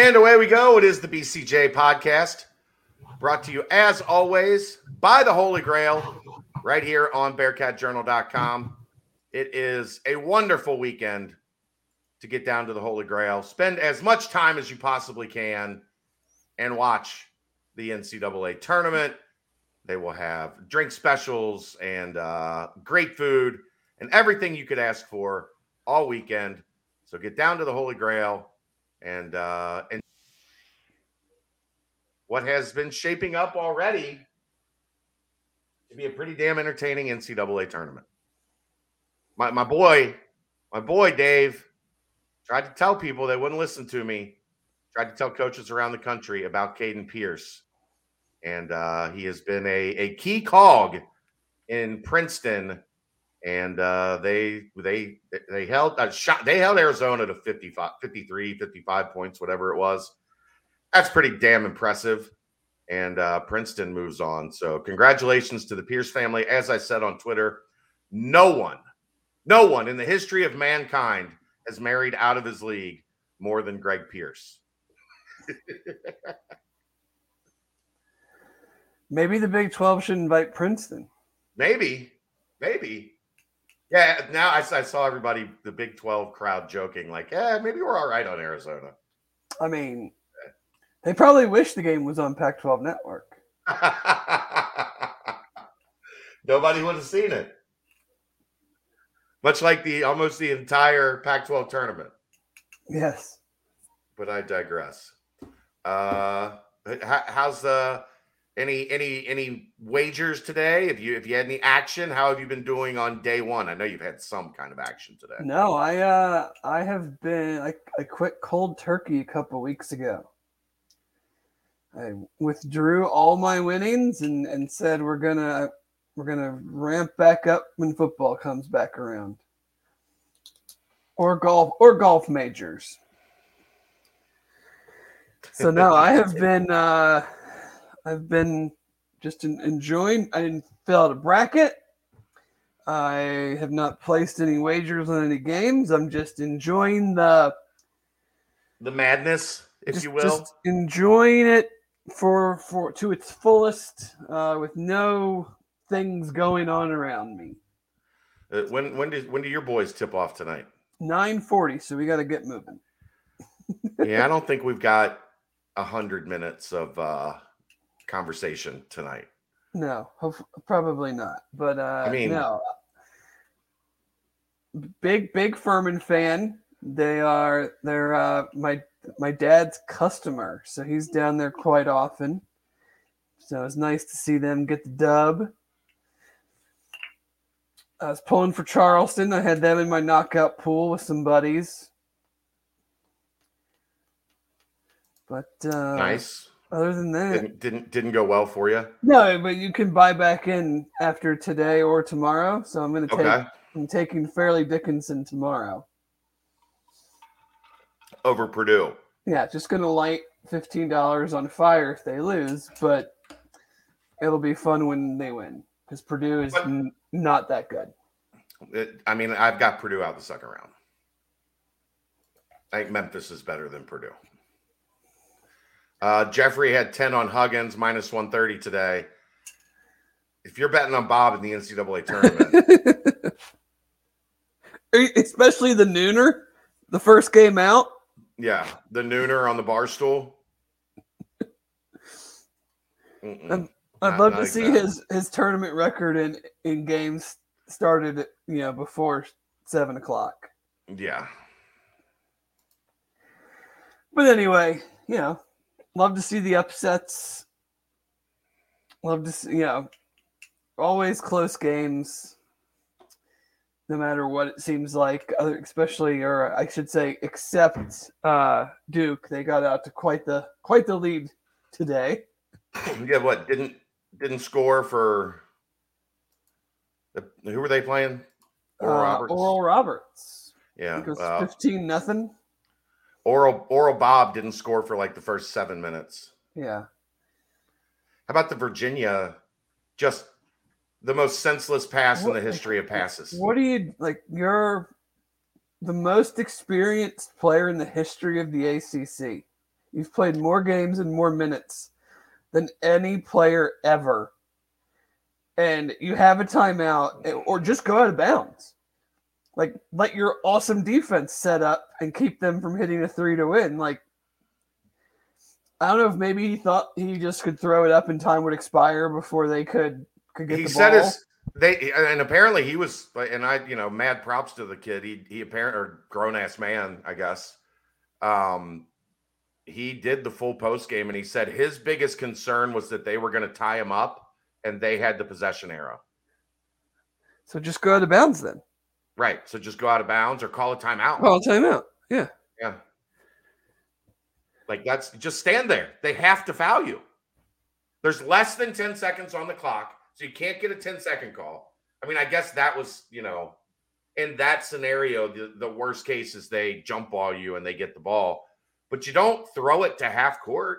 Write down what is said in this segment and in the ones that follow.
And away we go. It is the BCJ podcast brought to you as always by the Holy Grail right here on bearcatjournal.com. It is a wonderful weekend to get down to the Holy Grail. Spend as much time as you possibly can and watch the NCAA tournament. They will have drink specials and uh, great food and everything you could ask for all weekend. So get down to the Holy Grail and uh, and what has been shaping up already to be a pretty damn entertaining NCAA tournament. My my boy, my boy Dave tried to tell people they wouldn't listen to me. Tried to tell coaches around the country about Caden Pierce, and uh, he has been a a key cog in Princeton and uh, they they they held a shot they held arizona to 55 53 55 points whatever it was. That's pretty damn impressive. And uh, princeton moves on. So congratulations to the pierce family. As i said on twitter no one no one in the history of mankind has married out of his league more than greg pierce. Maybe the big 12 should invite princeton. Maybe maybe yeah, now I, I, saw everybody, the Big 12 crowd joking, like, yeah, maybe we're all right on Arizona. I mean, they probably wish the game was on Pac 12 network. Nobody would have seen it. Much like the almost the entire Pac 12 tournament. Yes. But I digress. Uh, how's the any any any wagers today? If you if you had any action, how have you been doing on day one? I know you've had some kind of action today. No, I uh I have been I, I quit cold turkey a couple weeks ago. I withdrew all my winnings and and said we're gonna we're gonna ramp back up when football comes back around. Or golf or golf majors. So no, I have been uh I've been just enjoying. I didn't fill out a bracket. I have not placed any wagers on any games. I'm just enjoying the the madness, if just, you will. Just enjoying it for for to its fullest, uh, with no things going on around me. Uh, when when did when do your boys tip off tonight? Nine forty. So we got to get moving. yeah, I don't think we've got a hundred minutes of uh conversation tonight. No, probably not. But uh, I mean, no. Big big Furman fan. They are they're uh, my my dad's customer, so he's down there quite often. So it's nice to see them get the dub. I was pulling for Charleston. I had them in my knockout pool with some buddies. But uh, nice. Other than that, didn't, didn't didn't go well for you. No, but you can buy back in after today or tomorrow. So I'm going to take. Okay. I'm taking Fairleigh Dickinson tomorrow. Over Purdue. Yeah, just going to light fifteen dollars on fire if they lose, but it'll be fun when they win because Purdue is n- not that good. It, I mean, I've got Purdue out the second round. I think Memphis is better than Purdue. Uh, Jeffrey had 10 on Huggins, minus 130 today. If you're betting on Bob in the NCAA tournament, especially the nooner, the first game out. Yeah, the nooner on the bar stool. I'd, I'd love to see that. his his tournament record in in games started you know before seven o'clock. Yeah. But anyway, you know, love to see the upsets. Love to see, you know, always close games, no matter what it seems like. Other, especially, or I should say, except uh, Duke, they got out to quite the quite the lead today. Yeah, what didn't didn't score for the, who were they playing? Oral uh, Roberts. Oral Roberts. Yeah, it was fifteen nothing. Oral Oral Bob didn't score for like the first seven minutes. Yeah. How about the Virginia? Just the most senseless pass what, in the history of passes. What do you like? You're the most experienced player in the history of the ACC. You've played more games and more minutes than any player ever. And you have a timeout, or just go out of bounds. Like, let your awesome defense set up and keep them from hitting a three to win. Like, I don't know if maybe he thought he just could throw it up and time would expire before they could could get he the said ball. his they and apparently he was and I you know mad props to the kid he he apparent or grown ass man I guess um he did the full post game and he said his biggest concern was that they were going to tie him up and they had the possession arrow so just go out of bounds then. Right so just go out of bounds or call a timeout. Call a timeout. Yeah. yeah. Like that's just stand there. They have to foul you. There's less than 10 seconds on the clock so you can't get a 10 second call. I mean i guess that was you know in that scenario the, the worst case is they jump ball you and they get the ball but you don't throw it to half court.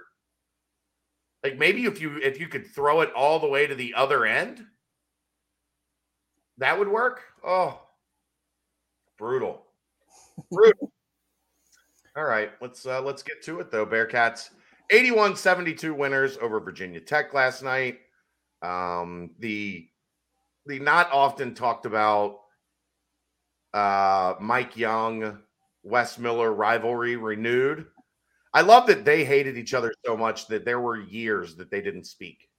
Like maybe if you if you could throw it all the way to the other end that would work? Oh brutal brutal all right, let's uh, let's get to it though. Bearcats 81-72 winners over Virginia Tech last night. Um, the the not often talked about uh, Mike Young, Wes Miller rivalry renewed. I love that they hated each other so much that there were years that they didn't speak.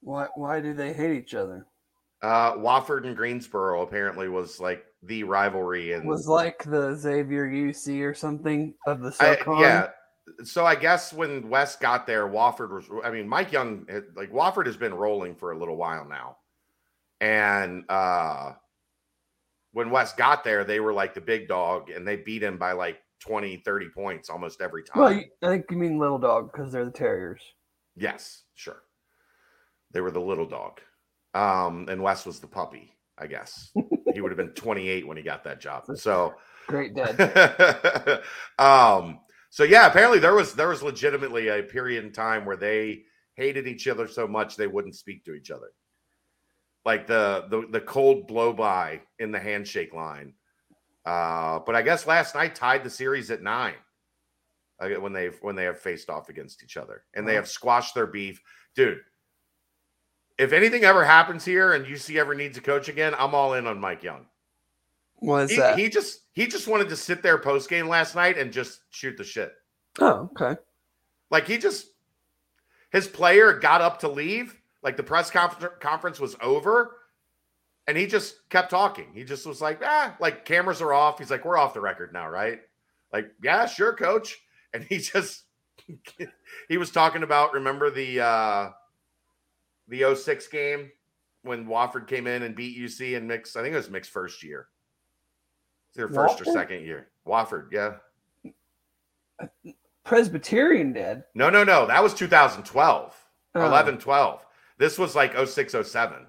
Why why do they hate each other? Uh, Wofford and Greensboro apparently was like the rivalry, and was like the Xavier UC or something of the I, yeah. So I guess when Wes got there, Wofford was. I mean, Mike Young, like Wofford, has been rolling for a little while now, and uh when Wes got there, they were like the big dog, and they beat him by like 20, 30 points almost every time. Well, I think you mean little dog because they're the Terriers. yes, sure. They were the little dog, um, and Wes was the puppy. I guess he would have been 28 when he got that job. So. Great dead. um so yeah apparently there was there was legitimately a period in time where they hated each other so much they wouldn't speak to each other like the the, the cold blow by in the handshake line uh but i guess last night tied the series at nine uh, when they when they have faced off against each other and they have squashed their beef dude if anything ever happens here and UC ever needs a coach again, I'm all in on Mike Young. What is He, that? he just he just wanted to sit there post game last night and just shoot the shit. oh, okay. Like he just his player got up to leave, like the press conference conference was over, and he just kept talking. He just was like, ah, like cameras are off. He's like, we're off the record now, right? Like, yeah, sure, coach. And he just he was talking about remember the uh the 06 game when Wofford came in and beat UC and Mick's, I think it was Mick's first year. Their first or second year. Wofford, yeah. Presbyterian did. No, no, no. That was 2012. Oh. 11 12 this was like 06 07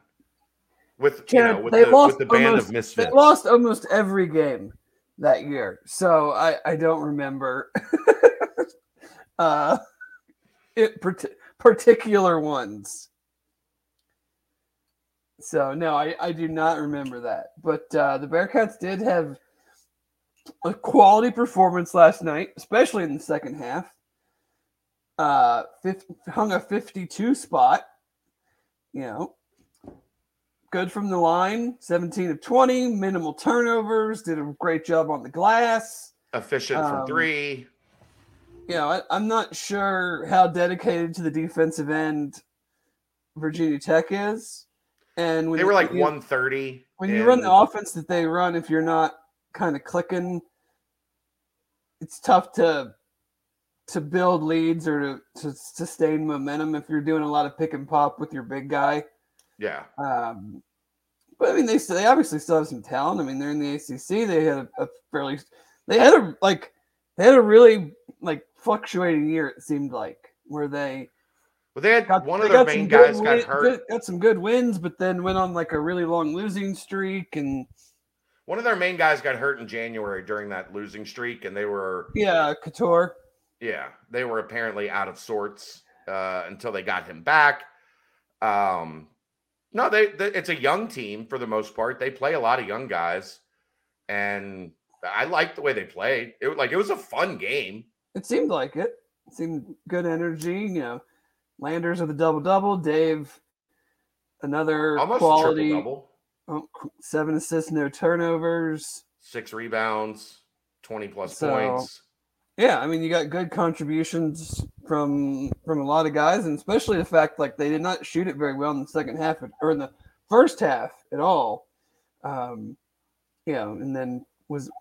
with you know with they the, lost with the band almost- of misfits They lost almost every game that year, so I I don't remember uh it part- particular ones. So no, I I do not remember that. But uh, the Bearcats did have a quality performance last night, especially in the second half. Uh, hung a 52 spot. You know, good from the line, 17 of 20, minimal turnovers, did a great job on the glass. efficient from um, three You know, I, I'm not sure how dedicated to the defensive end Virginia Tech is. And when they were like you, 130 when you run the offense that they run, if you're not kind of clicking, it's tough to to build leads or to, to sustain momentum if you're doing a lot of pick and pop with your big guy. yeah Um, but I mean, they still, they obviously still have some talent. I mean, they're in the ACC. They had a, a fairly, they had a like, they had a really like fluctuating year. It seemed like where they but they had got one they of their main guys got win- hurt good- got some good wins, but then went on like a really long losing streak. And one of their main guys got hurt in january during that losing streak and they were yeah, Cattoor. yeah they were apparently out of sorts uh until they got him back um no they, they it's a young team for the most part they play a lot of young guys and i like the way they played it was like it was a fun game It seemed like it. it seemed good energy. You know, Landers with a double double. Dave, another Almost quality double. oh, seven assists, no turnovers. Six rebounds, 20 plus So- points. Yeah, I mean, you got good contributions from from a lot of guys, and especially the fact like they did not shoot it very well in the second half or in the first half at all. Um, you know, and then was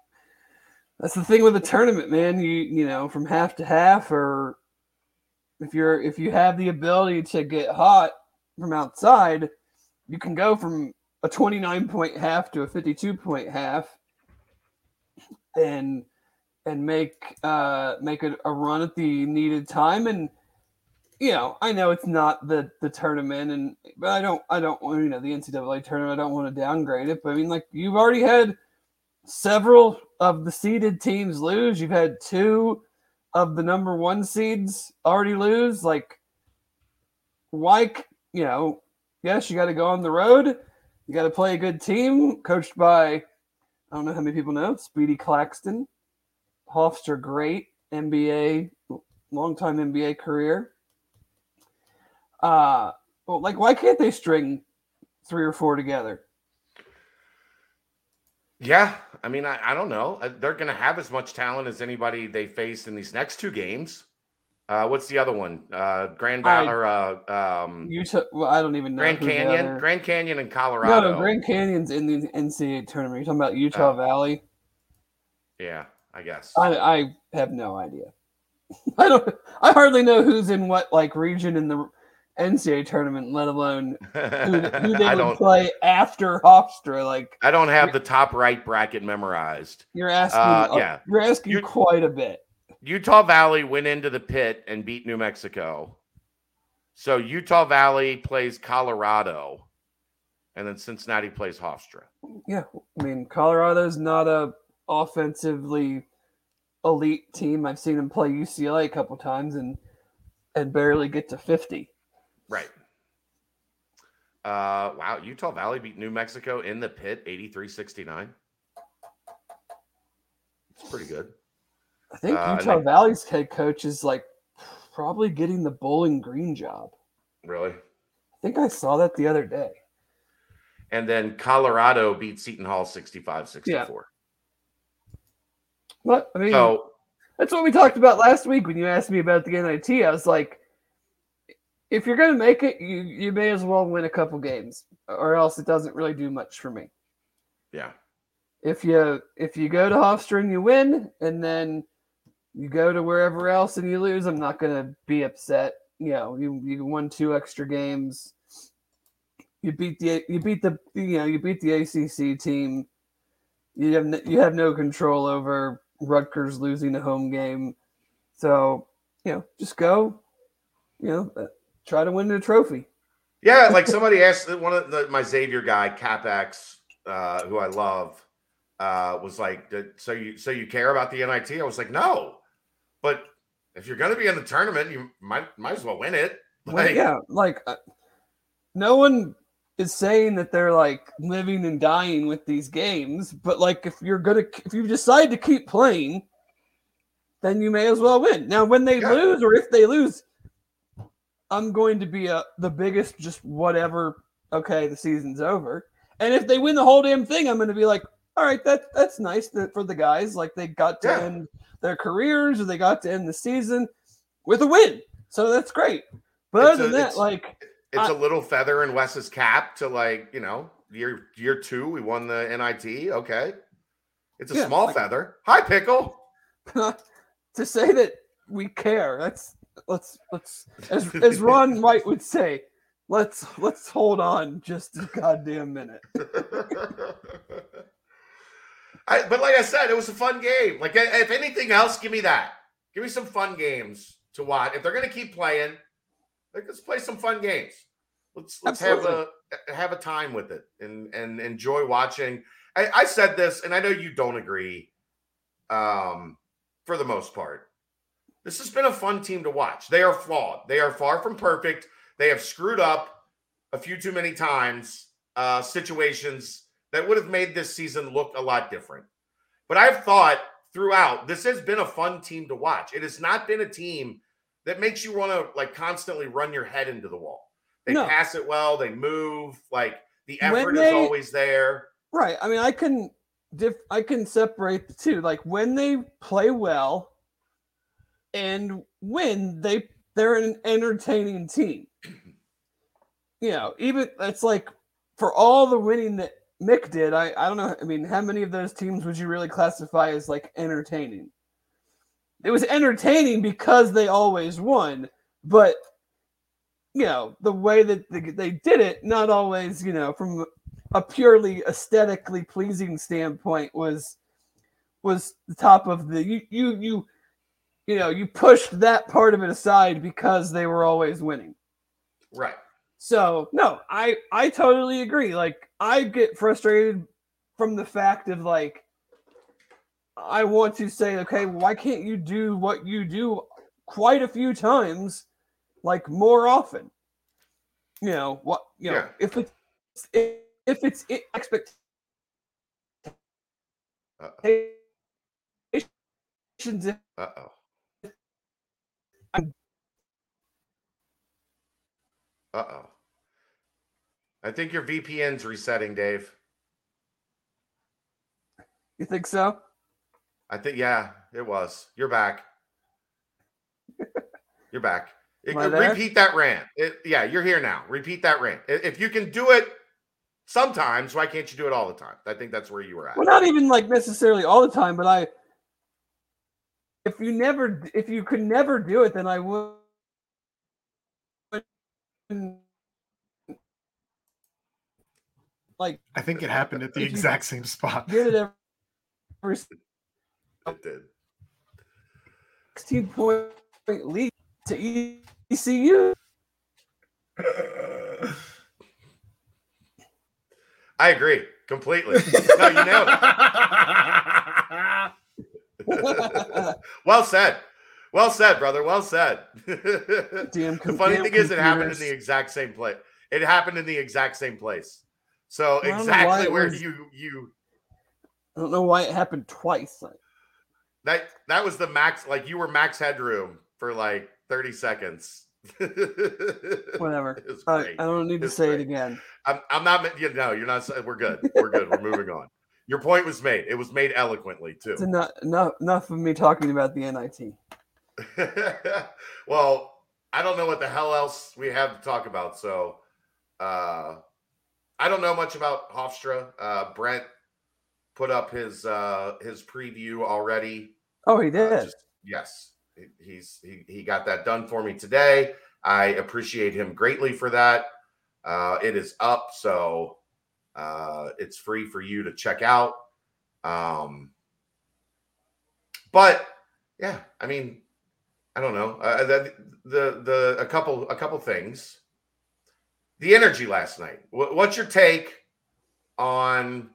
that's the thing with the tournament, man. You you know, from half to half, or if you're if you have the ability to get hot from outside, you can go from a 29 point half to a 52 point half, and and make uh make a, a run at the needed time. And you know i know it's not the the tournament and but i don't i don't want you know the ncaa tournament i don't want to downgrade it but i mean like you've already had several of the seeded teams lose. You've had two of the number one seeds already lose like why you know yes you got to go on the road you got to play a good team coached by i don't know how many people know speedy claxton Hofstra, great NBA, longtime NBA career. Uh, well, like, why can't they string three or four together? Yeah. I mean, I, I don't know. Uh, They're going to have as much talent as anybody they face in these next two games. Uh, what's the other one? Uh, Grand Valley or uh, um, Utah, well, I don't even know. Grand Canyon? Grand Canyon and No, Colorado. no, Grand Canyon's in the NCAA tournament. You're talking about Utah Oh. Valley. Yeah, I guess. I, I have no idea. I don't. I hardly know who's in what like region in the NCAA tournament, let alone who, who they would don't. play after Hofstra. Like I don't have the top right bracket memorized. you're asking. Uh, yeah. you're asking You- quite a bit. Utah Valley went into the pit and beat New Mexico. So Utah Valley plays Colorado, and then Cincinnati plays Hofstra. Yeah, I mean Colorado's not a offensively elite team. I've seen them play UCLA a couple times and and barely get to fifty. Right. Uh, wow, Utah Valley beat New Mexico in the pit 83-69. It's pretty good. I think Uh, Utah they- Valley's head coach is like probably getting the Bowling Green job. Really? I think I saw that the other day. And then Colorado beat Seton Hall 65-64. But I mean, So that's what we talked about last week when you asked me about the NIT. I was like, if you're going to make it, you you may as well win a couple games, or else it doesn't really do much for me. yeah. if you if you go to Hofstra and you win, and then you go to wherever else and you lose, I'm not gonna be upset. You know, you you won two extra games. You beat the you beat the you know you beat the ACC team. You have no, you have no control over Rutgers losing a home game, so you know just go. You know, try to win the trophy. Yeah, like somebody asked one of the, my Xavier guy, CapEx, uh, who I love, uh, was like, "So you so you care about the NIT?" I was like, "No, but if you're going to be in the tournament, you might might as well win it." Well, Like, yeah, like uh, no one is saying that they're like living and dying with these games, but like if you're gonna if you decide to keep playing, then you may as well win. Now, when they Yeah. lose or if they lose, I'm going to be a the biggest just whatever. Okay, the season's over, and if they win the whole damn thing, I'm going to be like, all right, that that's nice that, for the guys. Like they got to Yeah. end their careers or they got to end the season with a win, so that's great. But It's other than a- that, it's- like it's I- a little feather in Wes's cap to like you know year year two we won the NIT. Okay, it's a Yeah, small like- feather. Hi, pickle. to say that we care, that's let's let's as as Ron White would say, let's let's hold on just a goddamn minute. I, but like I said, it was a fun game. Like if anything else, give me that. Give me some fun games to watch. If they're gonna keep playing, let's play some fun games. Let's let's have a have a time with it and and enjoy watching. I, I said this, and I know you don't agree. Um, for the most part, this has been a fun team to watch. They are flawed. They are far from perfect. They have screwed up a few too many times. Uh, situations that would have made this season look a lot different. But I've thought throughout, this has been a fun team to watch. It has not been a team that makes you want to like constantly run your head into the wall. They No. pass it well, they move, like the effort they- is always there. Right. I mean, I can diff- I can separate the two. Like when they play well and when they they're an entertaining team. You know, even it's like for all the winning that Mick did, I I don't know. I mean, how many of those teams would you really classify as like entertaining? It was entertaining because they always won, but you know the way that they, they did it, not always. You know, from a purely aesthetically pleasing standpoint was was the top of the you you you you know you pushed that part of it aside because they were always winning. Right. so no i i totally agree. Like i get frustrated from the fact of like i want to say okay why can't you do what you do quite a few times like more often? You know what you know Yeah. if it's if, if it's i- expectations Uh if- oh. I'm- Uh oh. I think your VPN's resetting, Dave. you think so I think yeah, it was. You're back. You're back. It- repeat that rant. It- yeah, you're here now. Repeat that rant. If you can do it sometimes, why can't you do it all the time? I think that's where you were at. well not even like necessarily all the time but i if you never if you could never do it then i would like I think it happened at the If you- exact same spot. get it every It did. 16 point lead to ECU. I agree completely. no, you nailed it. well said. Well said, brother. Well said. Damn, the funny damn thing is, it happened in the exact same place. It happened in the exact same place. So I don't know why exactly where was- you you I don't know why it happened twice. That that was the max. Like you were max headroom for like thirty seconds. whatever. I. I don't need to say great. it again. I'm, I'm not. You know, you're not. saying We're good. We're good. We're moving on. Your point was made. It was made eloquently too. It's enough, enough, enough of me talking about the NIT. well, I don't know what the hell else we have to talk about. So, uh, I don't know much about Hofstra. Uh, Brent put up his uh, his preview already. Oh, he Uh, did. just- yes, he- he's he, he got that done for me today. I appreciate him greatly for that. Uh, it is up, so uh, it's free for you to check out. Um, but yeah, I mean, I don't know. Uh, the, the the a couple a couple things. The energy last night. Wh- What's your take on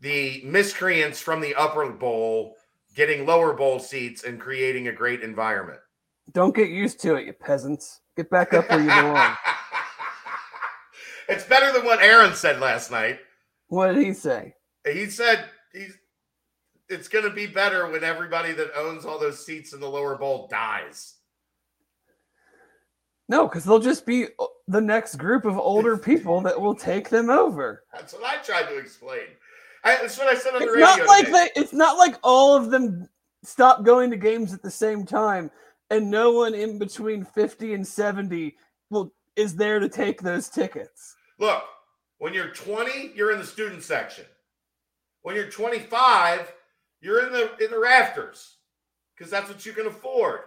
the miscreants from the upper bowl getting lower bowl seats and creating a great environment? Don't get used to it, you peasants. Get back up where you belong. it's better than what Aaron said last night. what did he say? He said he's it's going to be better when everybody that owns all those seats in the lower bowl dies. No, because they'll just be uh, the next group of older people that will take them over. That's what I tried to explain. I, that's what I said on the It's radio. not like they, it's not like all of them stop going to games at the same time, and no one in between fifty and seventy will is there to take those tickets. Look, when you're 20, you're in the student section. When you're 25, you're in the in the rafters because that's what you can afford.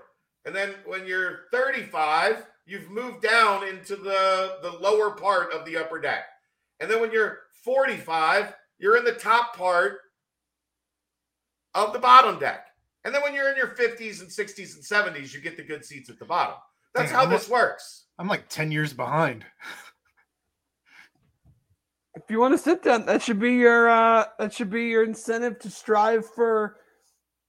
And then when you're 35, you've moved down into the the lower part of the upper deck. And then when you're 45, you're in the top part of the bottom deck. And then when you're in your 50s and 60s and 70s, you get the good seats at the bottom. That's Dang, how I'm this works. I'm like 10 years behind. If you want to sit down, that should be your uh, that should be your incentive to strive for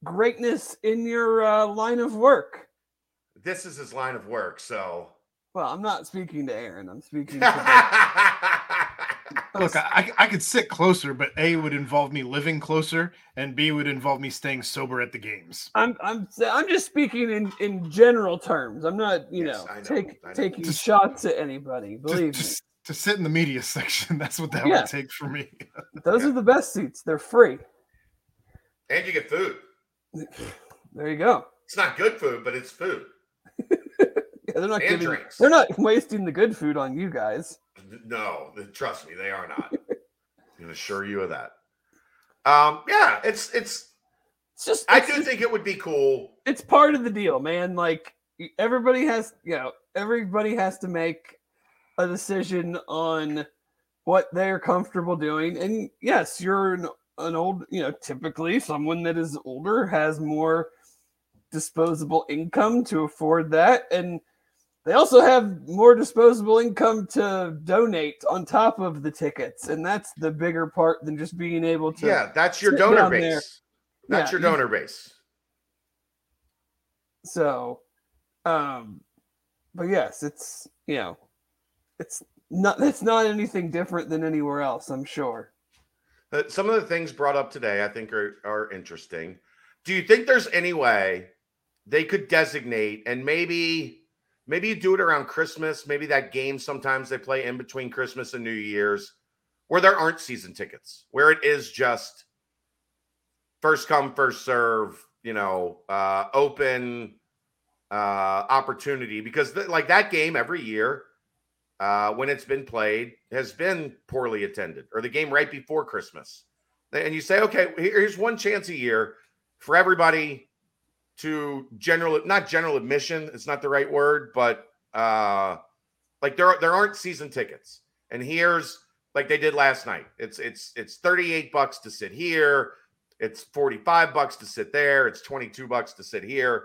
greatness in your uh, line of work. This is his line of work, so Well, I'm not speaking to Aaron. I'm speaking to the, Look, I, I could sit closer, but A would involve me living closer, and B would involve me staying sober at the games. I'm I'm I'm just speaking in in general terms. I'm not, you Yes, know, I know, take, I know. taking Just- shots at anybody. Believe to, me, s- to sit in the media section, that's what that Yeah. would take for me. those yeah. are the best seats. They're free. And you get food. There you go. It's not good food, but it's food. Yeah, they're not And giving. drinks. They're not wasting the good food on you guys. No, trust me, they are not. I can assure you of that. Um, yeah, it's it's. It's just. I it's do just- think it would be cool. it's part of the deal, man. Like everybody has, you know, everybody has to make a decision on what they're comfortable doing. And yes, you're an, an old, you know, typically someone that is older has more disposable income to afford that. And they also have more disposable income to donate on top of the tickets. And that's the bigger part than just being able to. Yeah, that's your donor base. there. That's Yeah, your you- donor base. So, um, but yes, it's you know, it's not it's not anything different than anywhere else. I'm sure. Uh, some of the things brought up today, I think, are are interesting. Do you think there's any way they could designate and maybe maybe you do it around Christmas, maybe that game sometimes they play in between Christmas and New Year's, where there aren't season tickets, where it is just first come first serve, you know, uh, open uh, opportunity because th- like that game every year uh, when it's been played has been poorly attended, or the game right before Christmas. And you say, okay, here's one chance a year for everybody to general, not general admission, it's not the right word, but uh, like there there aren't season tickets, and here's like they did last night. It's it's it's 38 bucks to sit here. It's 45 bucks to sit there. It's 22 bucks to sit here.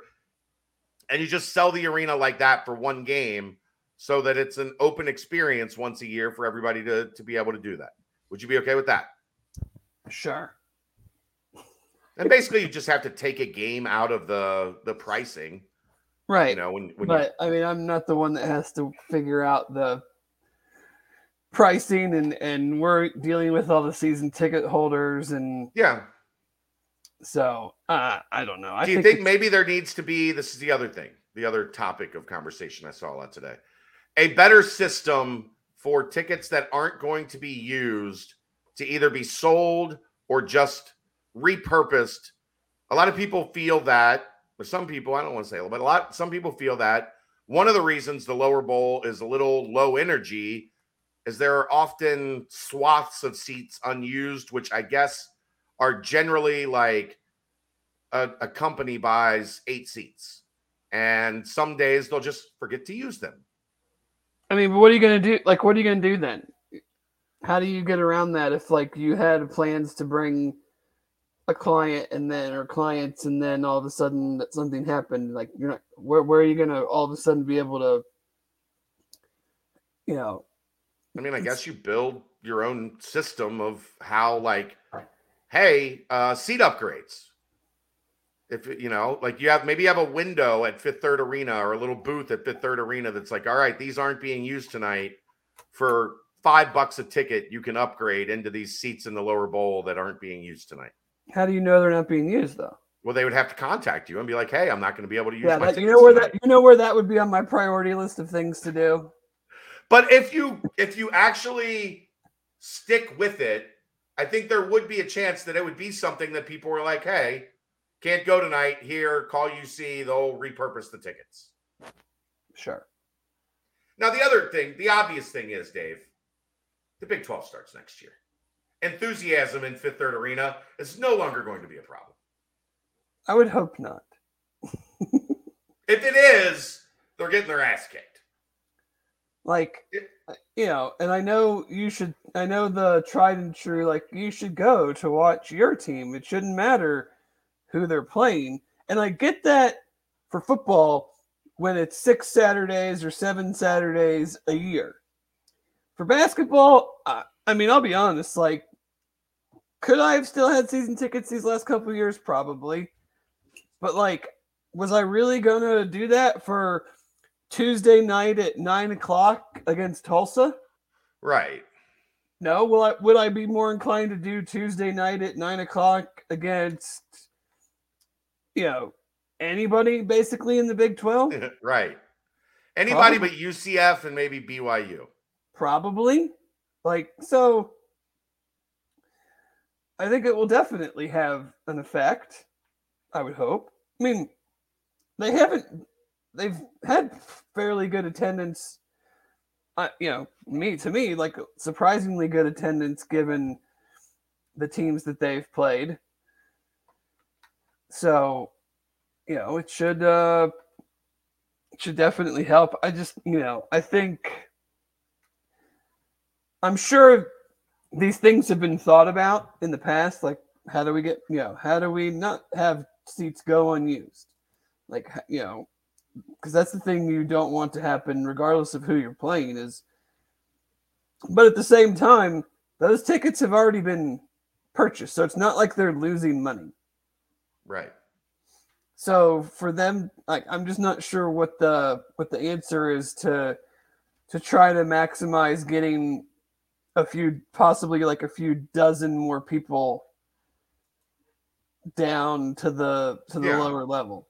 And you just sell the arena like that for one game so that it's an open experience once a year for everybody to, to be able to do that. Would you be okay with that? Sure. And basically, you just have to take a game out of the the pricing. Right. You know, when, when you, I mean, I'm not the one that has to figure out the pricing, and and we're dealing with all the season ticket holders, and yeah. so uh, I don't know. I Do you think, think maybe there needs to be? This is the other thing, the other topic of conversation I saw a lot today. A better system for tickets that aren't going to be used to either be sold or just repurposed. A lot of people feel that, or some people, I don't want to say, but a lot, some people feel that one of the reasons the lower bowl is a little low energy is there are often swaths of seats unused, which I guess are generally like a, a company buys eight seats, and some days they'll just forget to use them. I mean, what are you gonna do? Like, what are you gonna do then? How do you get around that if like you had plans to bring a client and then or clients and then all of a sudden that something happened? Like, you're not where where are you gonna all of a sudden be able to, you know, I mean, I guess you build your own system of how, like, hey, uh, seat upgrades. If you know, like you have maybe you have a window at Fifth Third Arena or a little booth at Fifth Third Arena that's like, all right, these aren't being used tonight. For five bucks a ticket, you can upgrade into these seats in the lower bowl that aren't being used tonight. how do you know they're not being used though? Well, they would have to contact you and be like, hey, I'm not going to be able to use Yeah, my that, you know where tonight." that you know where that would be on my priority list of things to do. But if you if you actually stick with it, I think there would be a chance that it would be something that people were like, "Hey, can't go tonight. Here, call UC. They'll repurpose the tickets." Sure. Now, the other thing, the obvious thing is, Dave, the Big 12 starts next year. Enthusiasm in Fifth Third Arena is no longer going to be a problem. I would hope not. If it is, they're getting their ass kicked. like It- you know and i know you should i know the tried and true like you should go to watch your team it shouldn't matter who they're playing. And i get that for football when it's six saturdays or seven saturdays a year. For basketball i, I mean i'll be honest like could i have still had season tickets these last couple of years? Probably. But like was i really gonna do that for Tuesday night at nine o'clock against Tulsa. Right. No, will I would I be more inclined to do Tuesday night at nine o'clock against you know anybody basically in the Big Twelve? right. Anybody Probably. but UCF and maybe BYU. Probably. Like so I think it will definitely have an effect. I would hope. I mean, they haven't they've had fairly good attendance uh, you know, me to me like surprisingly good attendance given the teams that they've played. So, you know, it should uh it should definitely help. I just, you know, I think I'm sure these things have been thought about in the past. Like, how do we get, you know, how do we not have seats go unused? Like, you know, because that's the thing you don't want to happen, regardless of who you're playing. Is, but at the same time, those tickets have already been purchased, so it's not like they're losing money. Right. So for them, like I'm just not sure what the what the answer is to to try to maximize getting a few possibly like a few dozen more people down to the to the Yeah. lower level.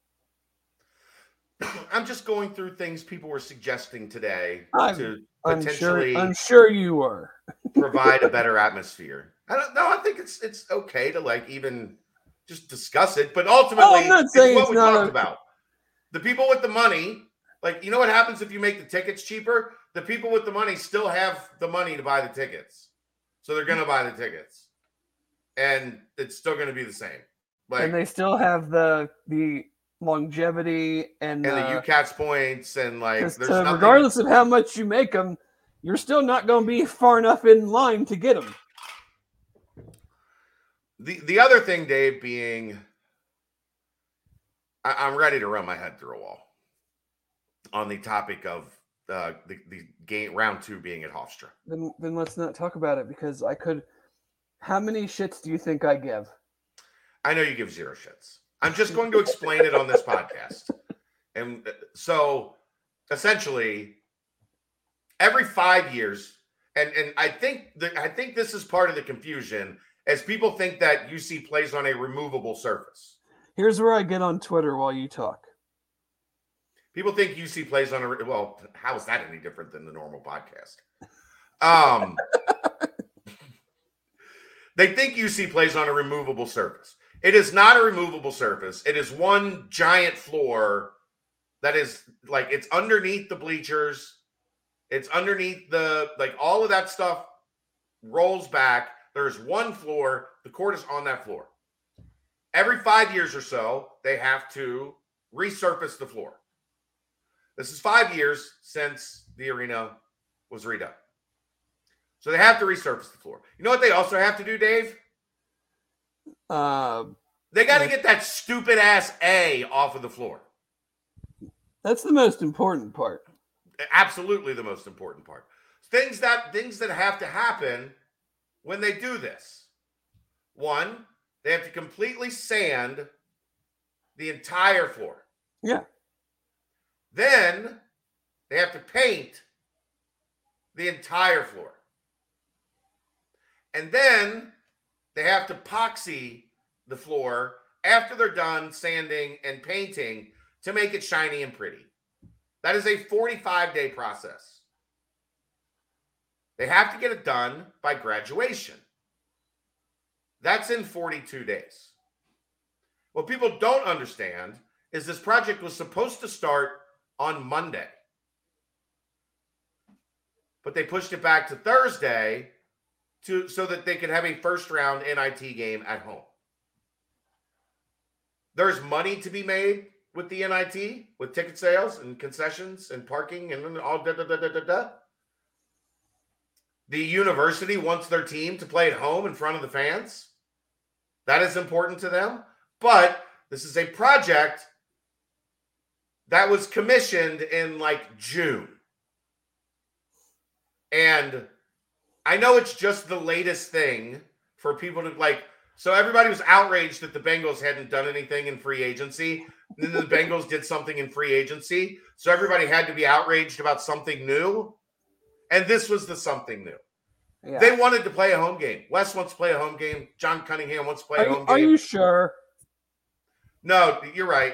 I'm just going through things people were suggesting today I'm- to I'm sure potentially I'm sure you are. provide a better atmosphere. I don't know. I think it's it's okay to like even just discuss it, but ultimately, I'm not it's what it's we talked a- about. The people with the money, like you know what happens if you make the tickets cheaper? The people with the money still have the money to buy the tickets, so they're gonna buy the tickets, and it's still gonna be the same. Like and they still have the the longevity and, and the UCATS points and like there's nothing. regardless of how much you make them, you're still not going to be far enough in line to get them. The the other thing, Dave, being I, I'm ready to run my head through a wall on the topic of uh, the the game round two being at Hofstra. Then then let's not talk about it because I could. How many shits do you think I give? I know you give zero shits. I'm just going to explain it on this podcast. And uh, so essentially every 5 years and and I think that I think this is part of the confusion as people think that UC plays on a removable surface. Here's where I get on Twitter while you talk. People think UC plays on a well, how is that any different than the normal podcast? Um They think UC plays on a removable surface. It is not a removable surface. It is one giant floor that is like it's underneath the bleachers. It's underneath the like all of that stuff rolls back. There's one floor. The court is on that floor. Every five years or so, they have to resurface the floor. This is five years since the arena was redone. So they have to resurface the floor. You know what they also have to do, Dave? Uh, They got to get that stupid ass A off of the floor. that's the most important part. Absolutely the most important part. Things that things that have to happen when they do this. One, they have to completely sand the entire floor. Yeah. Then they have to paint the entire floor. And then they have to epoxy the floor after they're done sanding and painting to make it shiny and pretty. That is a 45 day process. They have to get it done by graduation. That's in 42 days. What people don't understand is this project was supposed to start on Monday. But they pushed it back to Thursday to so that they could have a first round NIT game at home. There's money to be made with the NIT, with ticket sales and concessions and parking and all da da da da da da. The university wants their team to play at home in front of the fans. That is important to them. But this is a project that was commissioned in like June. And I know it's just the latest thing for people to like. So everybody was outraged that the Bengals hadn't done anything in free agency. And then the Bengals did something in free agency. So everybody had to be outraged about something new. And this was the something new. Yeah. They wanted to play a home game. Wes wants to play a home game. John Cunningham wants to play are, a home are game. Are you sure? No, you're right.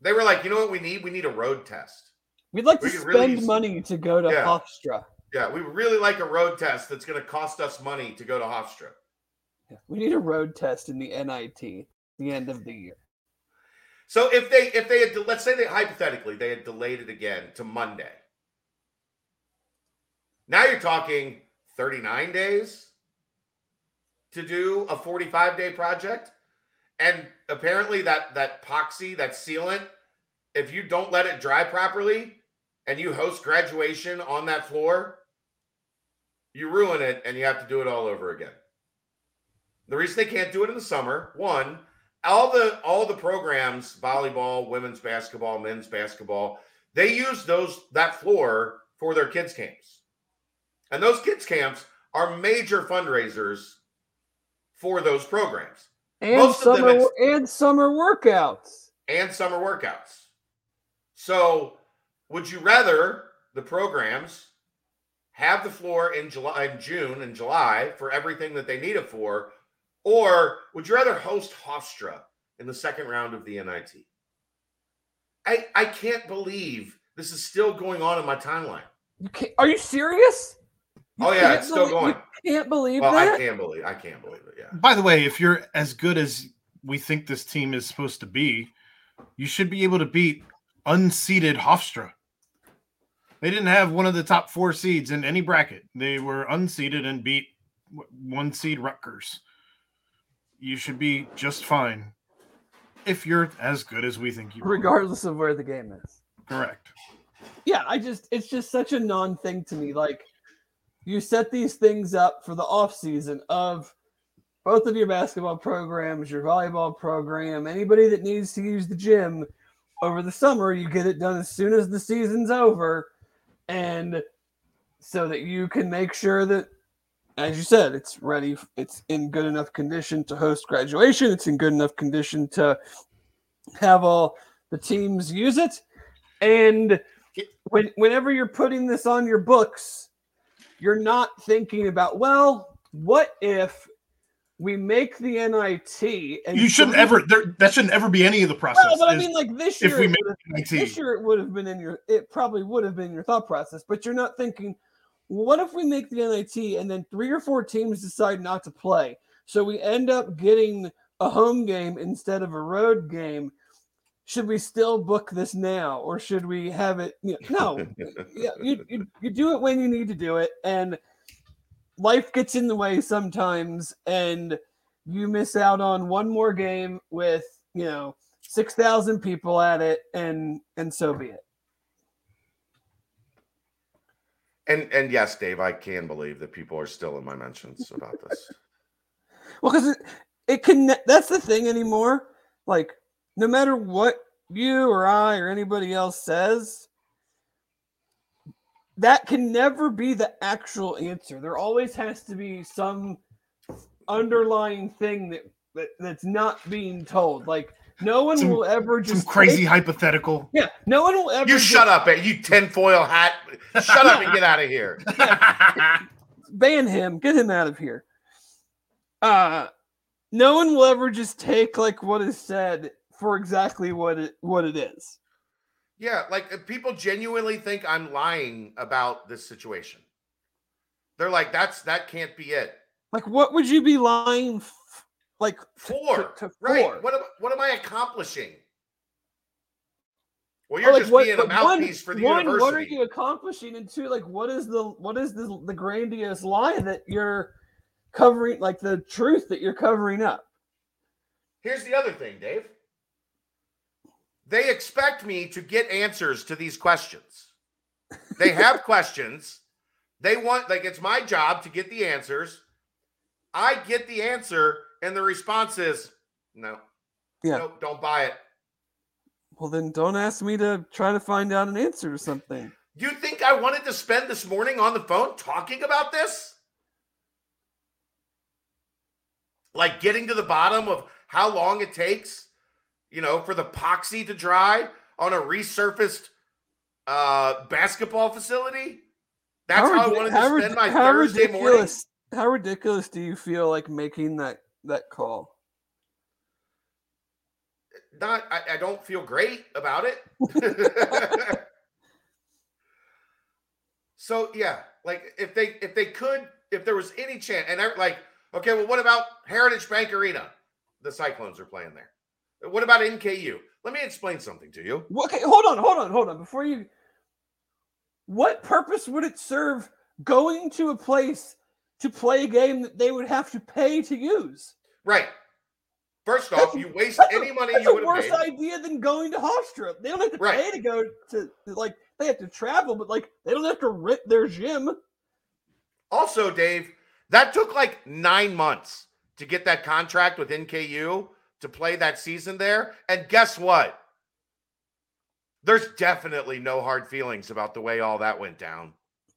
They were like, you know what we need? We need a road test. We'd like We to spend really use- money to go to Yeah. Hofstra. Yeah, we really like a road test that's going to cost us money to go to Hofstra. Yeah, We need a road test in the NIT the end of the year. So if they if they had let's say they hypothetically they had delayed it again to Monday. Now you're talking 39 days to do a 45 day project and apparently that that epoxy that sealant if you don't let it dry properly and you host graduation on that floor you ruin it and you have to do it all over again. The reason they can't do it in the summer, one, all the all the programs volleyball women's basketball men's basketball they use those that floor for their kids camps and those kids camps are major fundraisers for those programs And Most summer and summer workouts. and summer workouts so would you rather the programs have the floor in july in june and july for everything that they need it for or would you rather host hofstra in the second round of the nit i i can't believe this is still going on in my timeline You can't, are you serious? Oh, you oh yeah it's still believe- going You can't believe well i can't believe i can't believe it yeah By the way, if you're as good as we think this team is supposed to be, you should be able to beat unseeded Hofstra. They didn't have one of the top four seeds in any bracket. They were unseeded and beat one seed Rutgers. You should be just fine if you're as good as we think you are. regardless of where the game is. Correct. Yeah, I just it's just such a non thing to me. Like you set these things up for the off season of both of your basketball programs, your volleyball program, anybody that needs to use the gym over the summer, you get it done as soon as the season's over, and so that you can make sure that, as you said, it's ready, it's in good enough condition to host graduation, it's in good enough condition to have all the teams use it, and when, whenever you're putting this on your books, you're not thinking about, well, what if we make the NIT and You shouldn't ever there, that shouldn't ever be any of the process. Well, but I mean, like this year, if we make this year it would have been in your, it probably would have been your thought process, but you're not thinking, what if we make the NIT and then three or four teams decide not to play? So we end up getting a home game instead of a road game. Should we still book this now or should we have it? You know, no, yeah, you, you you do it when you need to do it, and life gets in the way sometimes, and you miss out on one more game with you know six thousand people at it, and and so be it. and and yes dave i can believe that people are still in my mentions about this Well, because it it can. That's the thing anymore. Like no matter what you or I or anybody else says. That can never be the actual answer. There always has to be some underlying thing that, that that's not being told. Like no one Some- will ever Some just crazy take- hypothetical. yeah, no one will ever you just shut up eh, you tinfoil hat shut up and get out of here ban him, get him out of here. Uh no one will ever just take like what is said for exactly what it what it is. Yeah, like uh, people genuinely think I'm lying about this situation. They're like, that's that can't be it. Like what would you be lying f- like For to, to right. for? What am, what am I accomplishing? Well, you're like, just what- being a but one- mouthpiece for the one, university. What are you accomplishing? And two, like what is the what is the the grandiose lie that you're covering like the truth that you're covering up? Here's the other thing, Dave. They expect me to get answers to these questions. They have questions. They want, like, it's my job to get the answers. I get the answer, and the response is no. Yeah. Nope, don't buy it. Well then don't ask me to try to find out an answer to something. You think I wanted to spend this morning on the phone talking about this? Like getting to the bottom of how long it takes, you know, for the epoxy to dry on a resurfaced uh basketball facility? That's how, I rid- wanted how to spend my how Thursday morning. ridiculous- how ridiculous do you feel like making that that call? Not, I, I don't feel great about it. so yeah, like if they if they could, if there was any chance, and I like, okay, well, what about Heritage Bank Arena? The Cyclones are playing there. What about NKU? Let me explain something to you. Okay, hold on, hold on, hold on. Before you, what purpose would it serve going to a place to play a game that they would have to pay to use? Right. First off, a- you waste any a, money that's you a would have worse made. idea than going to Hofstra. They don't have to Right. pay to go to like they have to travel, but like they don't have to rent their gym. Also, Dave, that took like nine months to get that contract with NKU to play that season there. And guess what? There's definitely no hard feelings about the way all that went down.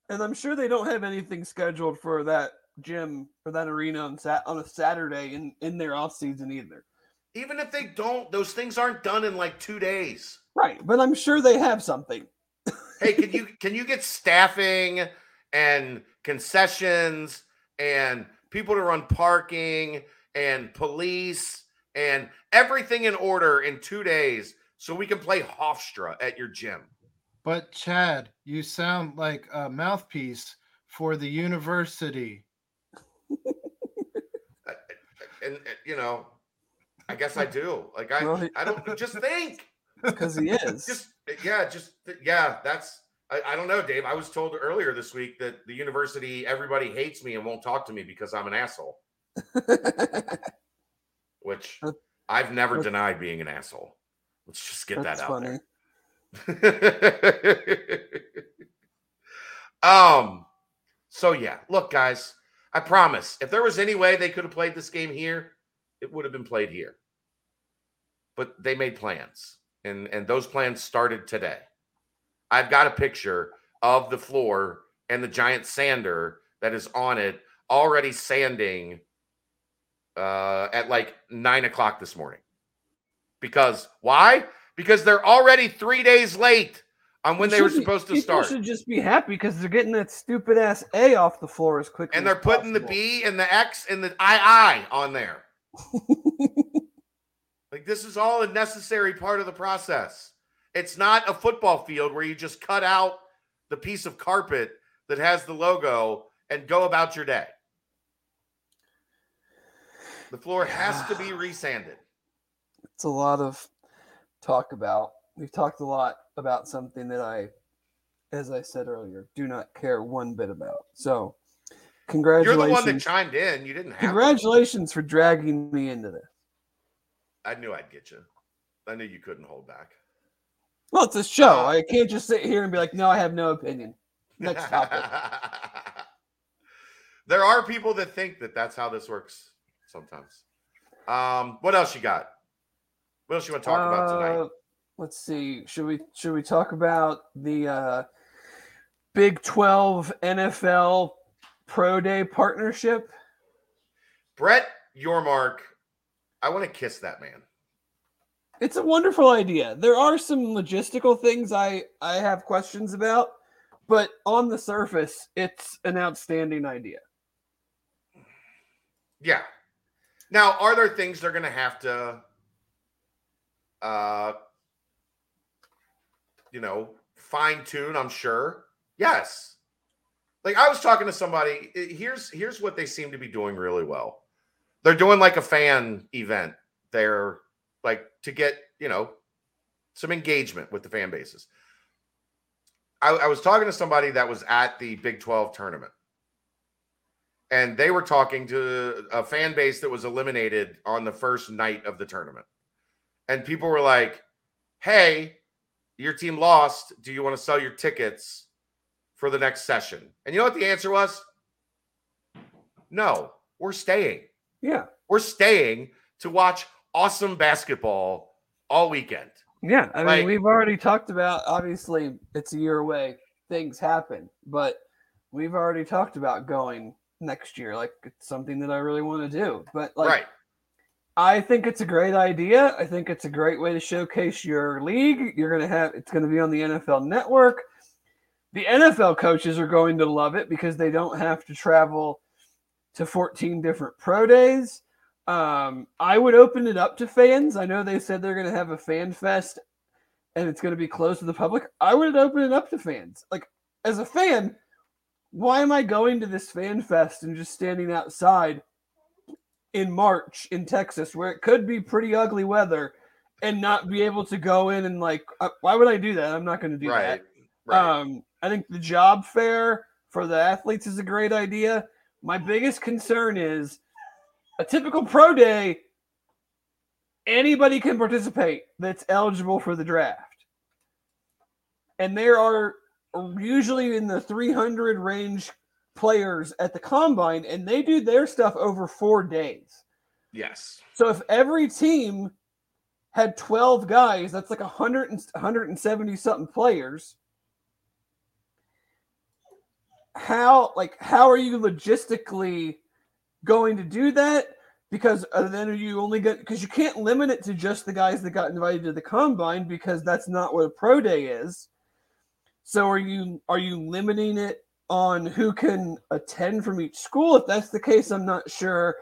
And I'm sure they don't have anything scheduled for that gym or that arena on sat on a Saturday in in their off season either. Even if they don't, those things aren't done in like two days. Right, but I'm sure they have something. Hey, can you can you get staffing and concessions and people to run parking and police and everything in order in two days so we can play Hofstra at your gym? But Chad, you sound like a mouthpiece for the university. and, and, you know, I guess I do. Like I, Well, he- I don't just think. Because he is. Just yeah, just yeah. That's I, I don't know, Dave. I was told earlier this week that the university everybody hates me and won't talk to me because I'm an asshole, which I've never denied being an asshole. Let's just get that out funny. there. um. So yeah, look, guys. I promise. If there was any way they could have played this game here, it would have been played here. But they made plans, and and those plans started today. I've got a picture of the floor and the giant sander that is on it already sanding uh, at like nine o'clock this morning. Because why? Because they're already three days late on when they were be- supposed to start. should just be happy because they're getting that stupid ass A off the floor as quickly. And they're putting the. B and the X and the II on there. Like this is all a necessary part of the process. It's not a football field where you just cut out the piece of carpet that has the logo and go about your day. The floor has to be resanded. It's a lot of talk about. We've talked a lot about something that I, as I said earlier, do not care one bit about. So, congratulations. You're the one that chimed in. You didn't have to. congratulations for dragging me into this. I knew I'd get you. I knew you couldn't hold back. Well, it's a show. Uh, I can't just sit here and be like, "No, I have no opinion." Next topic. there are people that think that that's how this works sometimes. Um, what else you got? What else you want to talk about tonight? Uh, Let's see. Should we should we talk about the uh, Big Twelve NFL Pro Day partnership? Brett Yormark, I want to kiss that man. It's a wonderful idea. There are some logistical things I I have questions about, but on the surface, it's an outstanding idea. Yeah. Now, are there things they're going to have to, uh, you know, fine tune? I'm sure. Yes. Like I was talking to somebody. Here's here's what they seem to be doing really well. They're doing like a fan event. They're like to get you know some engagement with the fan bases. I, I was talking to somebody that was at the Big 12 tournament and they were talking to a fan base that was eliminated on the first night of the tournament. And people were like, "Hey, your team lost. Do you want to sell your tickets for the next session?" And you know what the answer was? No, we're staying. Yeah, We're staying to watch awesome basketball all weekend. yeah. I mean, Like- we've already talked about. Obviously, it's a year away. Things happen, but we've already talked about going next year. Like it's something that I really want to do. But like, right. I think it's a great idea. I think it's a great way to showcase your league. You're going to have it's going to be on the NFL network. The NFL coaches are going to love it because they don't have to travel to 14 different pro days. Um, I would open it up to fans. I know they said they're going to have a fan fest and it's going to be closed to the public. I would open it up to fans. Like, as a fan, why am I going to this fan fest and just standing outside in March in Texas where it could be pretty ugly weather and not be able to go in and like uh, why would I do that? I'm not going to do right. that. Right. Um, I think the job fair for the athletes is a great idea. My biggest concern is a typical pro day. Anybody can participate that's eligible for the draft, and there are usually in the 300 range players at the combine, and they do their stuff over four days. yes. So if every team had 12 guys, that's like 100 and 170 something players. How like how are you logistically going to do that? Because uh, then are you only get because you can't limit it to just the guys that got invited to the combine because that's not what a pro day is. So are you are you limiting it on who can attend from each school? If that's the case, I'm not sure.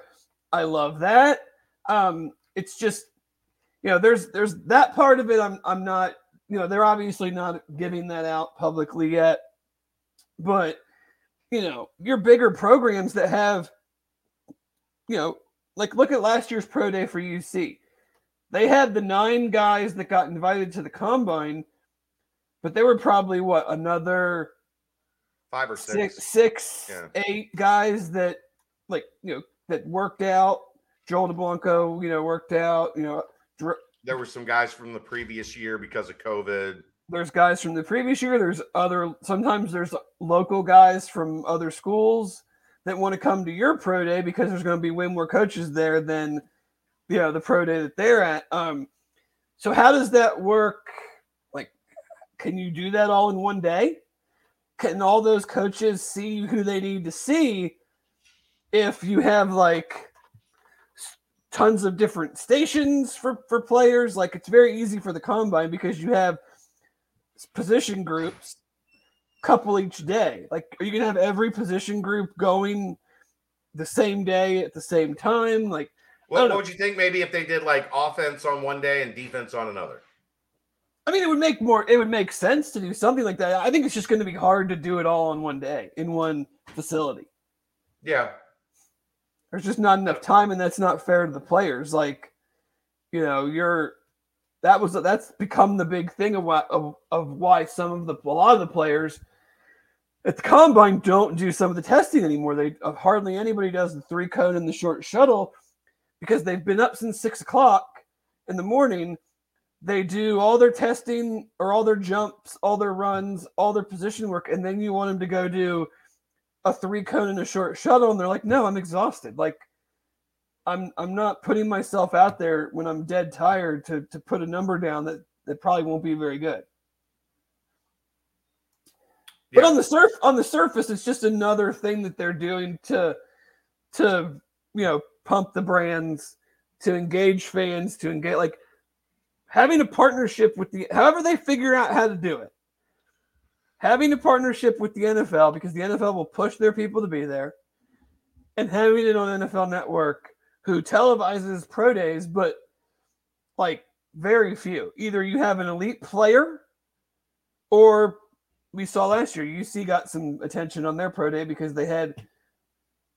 I love that. Um, it's just you know there's there's that part of it. I'm I'm not you know they're obviously not giving that out publicly yet, but you know your bigger programs that have you know like look at last year's pro day for UC. They had the nine guys that got invited to the combine, but there were probably what another Five or six. six, six, Yeah. eight guys that like you know that worked out. Joel Dublanko, you know, worked out. You know, Dr- There were some guys from the previous year because of COVID. there's guys from the previous year. There's other. Sometimes there's local guys from other schools that want to come to your pro day because there's going to be way more coaches there than you know the pro day that they're at. Um, so how does that work? Can you do that all in one day? Can all those coaches see who they need to see if you have like tons of different stations for for players? Like, it's very easy for the combine because you have position groups couple each day like are you gonna have every position group going the same day at the same time like What, what would you think maybe if they did like offense on one day and defense on another? I mean it would make more it would make sense to do something like that. I think it's just going to be hard to do it all in one day in one facility. Yeah. there's just not enough time and that's not fair to the players. Like you know you're that was that's become the big thing of why of, of why some of the a lot of the players at the combine don't do some of the testing anymore. They uh, hardly anybody does the three cone and the short shuttle because they've been up since six o'clock in the morning they do all their testing or all their jumps all their runs all their position work and then you want them to go do a three cone and a short shuttle and they're like no i'm exhausted. Like i'm i'm not putting myself out there when i'm dead tired to to put a number down that that probably won't be very good. But on the surf on the surface it's just another thing that they're doing to to you know pump the brands to engage fans to engage like having a partnership with the however they figure out how to do it. Having a partnership with the NFL because the NFL will push their people to be there. And having it on NFL network who televises pro days but like very few. Either you have an elite player or we saw last year UC got some attention on their pro day because they had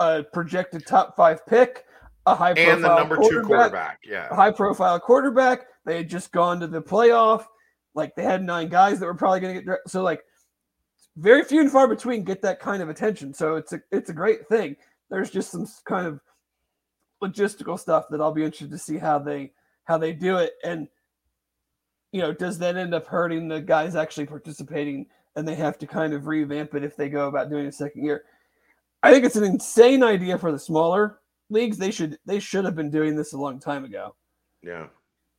a projected top 5 pick a high profile And the number two quarterback. a Yeah. high profile quarterback. They had just gone to the playoff. Like they had nine guys that were probably going to get so like very few and far between get that kind of attention. So it's a it's a great thing. There's just some kind of logistical stuff that I'll be interested to see how they how they do it and you know does that end up hurting the guys actually participating and they have to kind of revamp it if they go about doing a second year. I think it's an insane idea for the smaller leagues. They should they should have been doing this a long time ago. Yeah.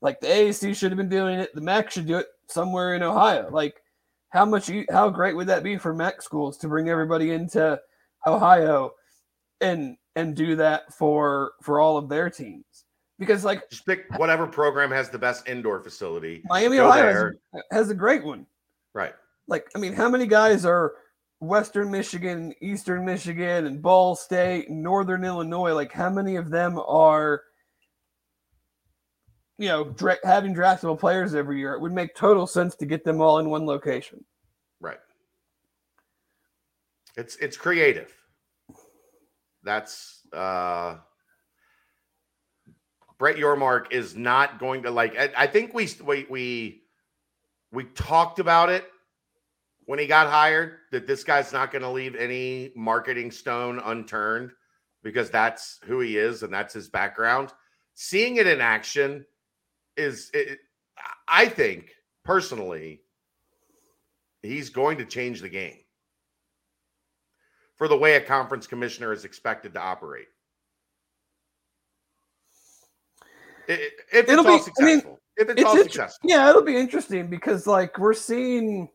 Like the AAC should have been doing it. The MAC should do it somewhere in Ohio. Like how much you, how great would that be for MAC schools to bring everybody into Ohio and and do that for for all of their teams? Because like Just pick whatever program has the best indoor facility. Miami, Go Ohio has, has a great one. Right. Like I mean, how many guys are Western Michigan, Eastern Michigan, and Ball State, Northern Illinois, like how many of them are, you know, dra- having draftable players every year? It would make total sense to get them all in one location. Right. It's it's creative. That's uh Brett Yormark is not going to like I, I think we we we we talked about it when he got hired that this guy's not going to leave any marketing stone unturned because that's who he is and that's his background. Seeing it in action is, it, I think personally, he's going to change the game for the way a conference commissioner is expected to operate. If it's It'll all be- I mean, if it's, it's all inter- successful, Yeah, it'll be interesting because like we're seeing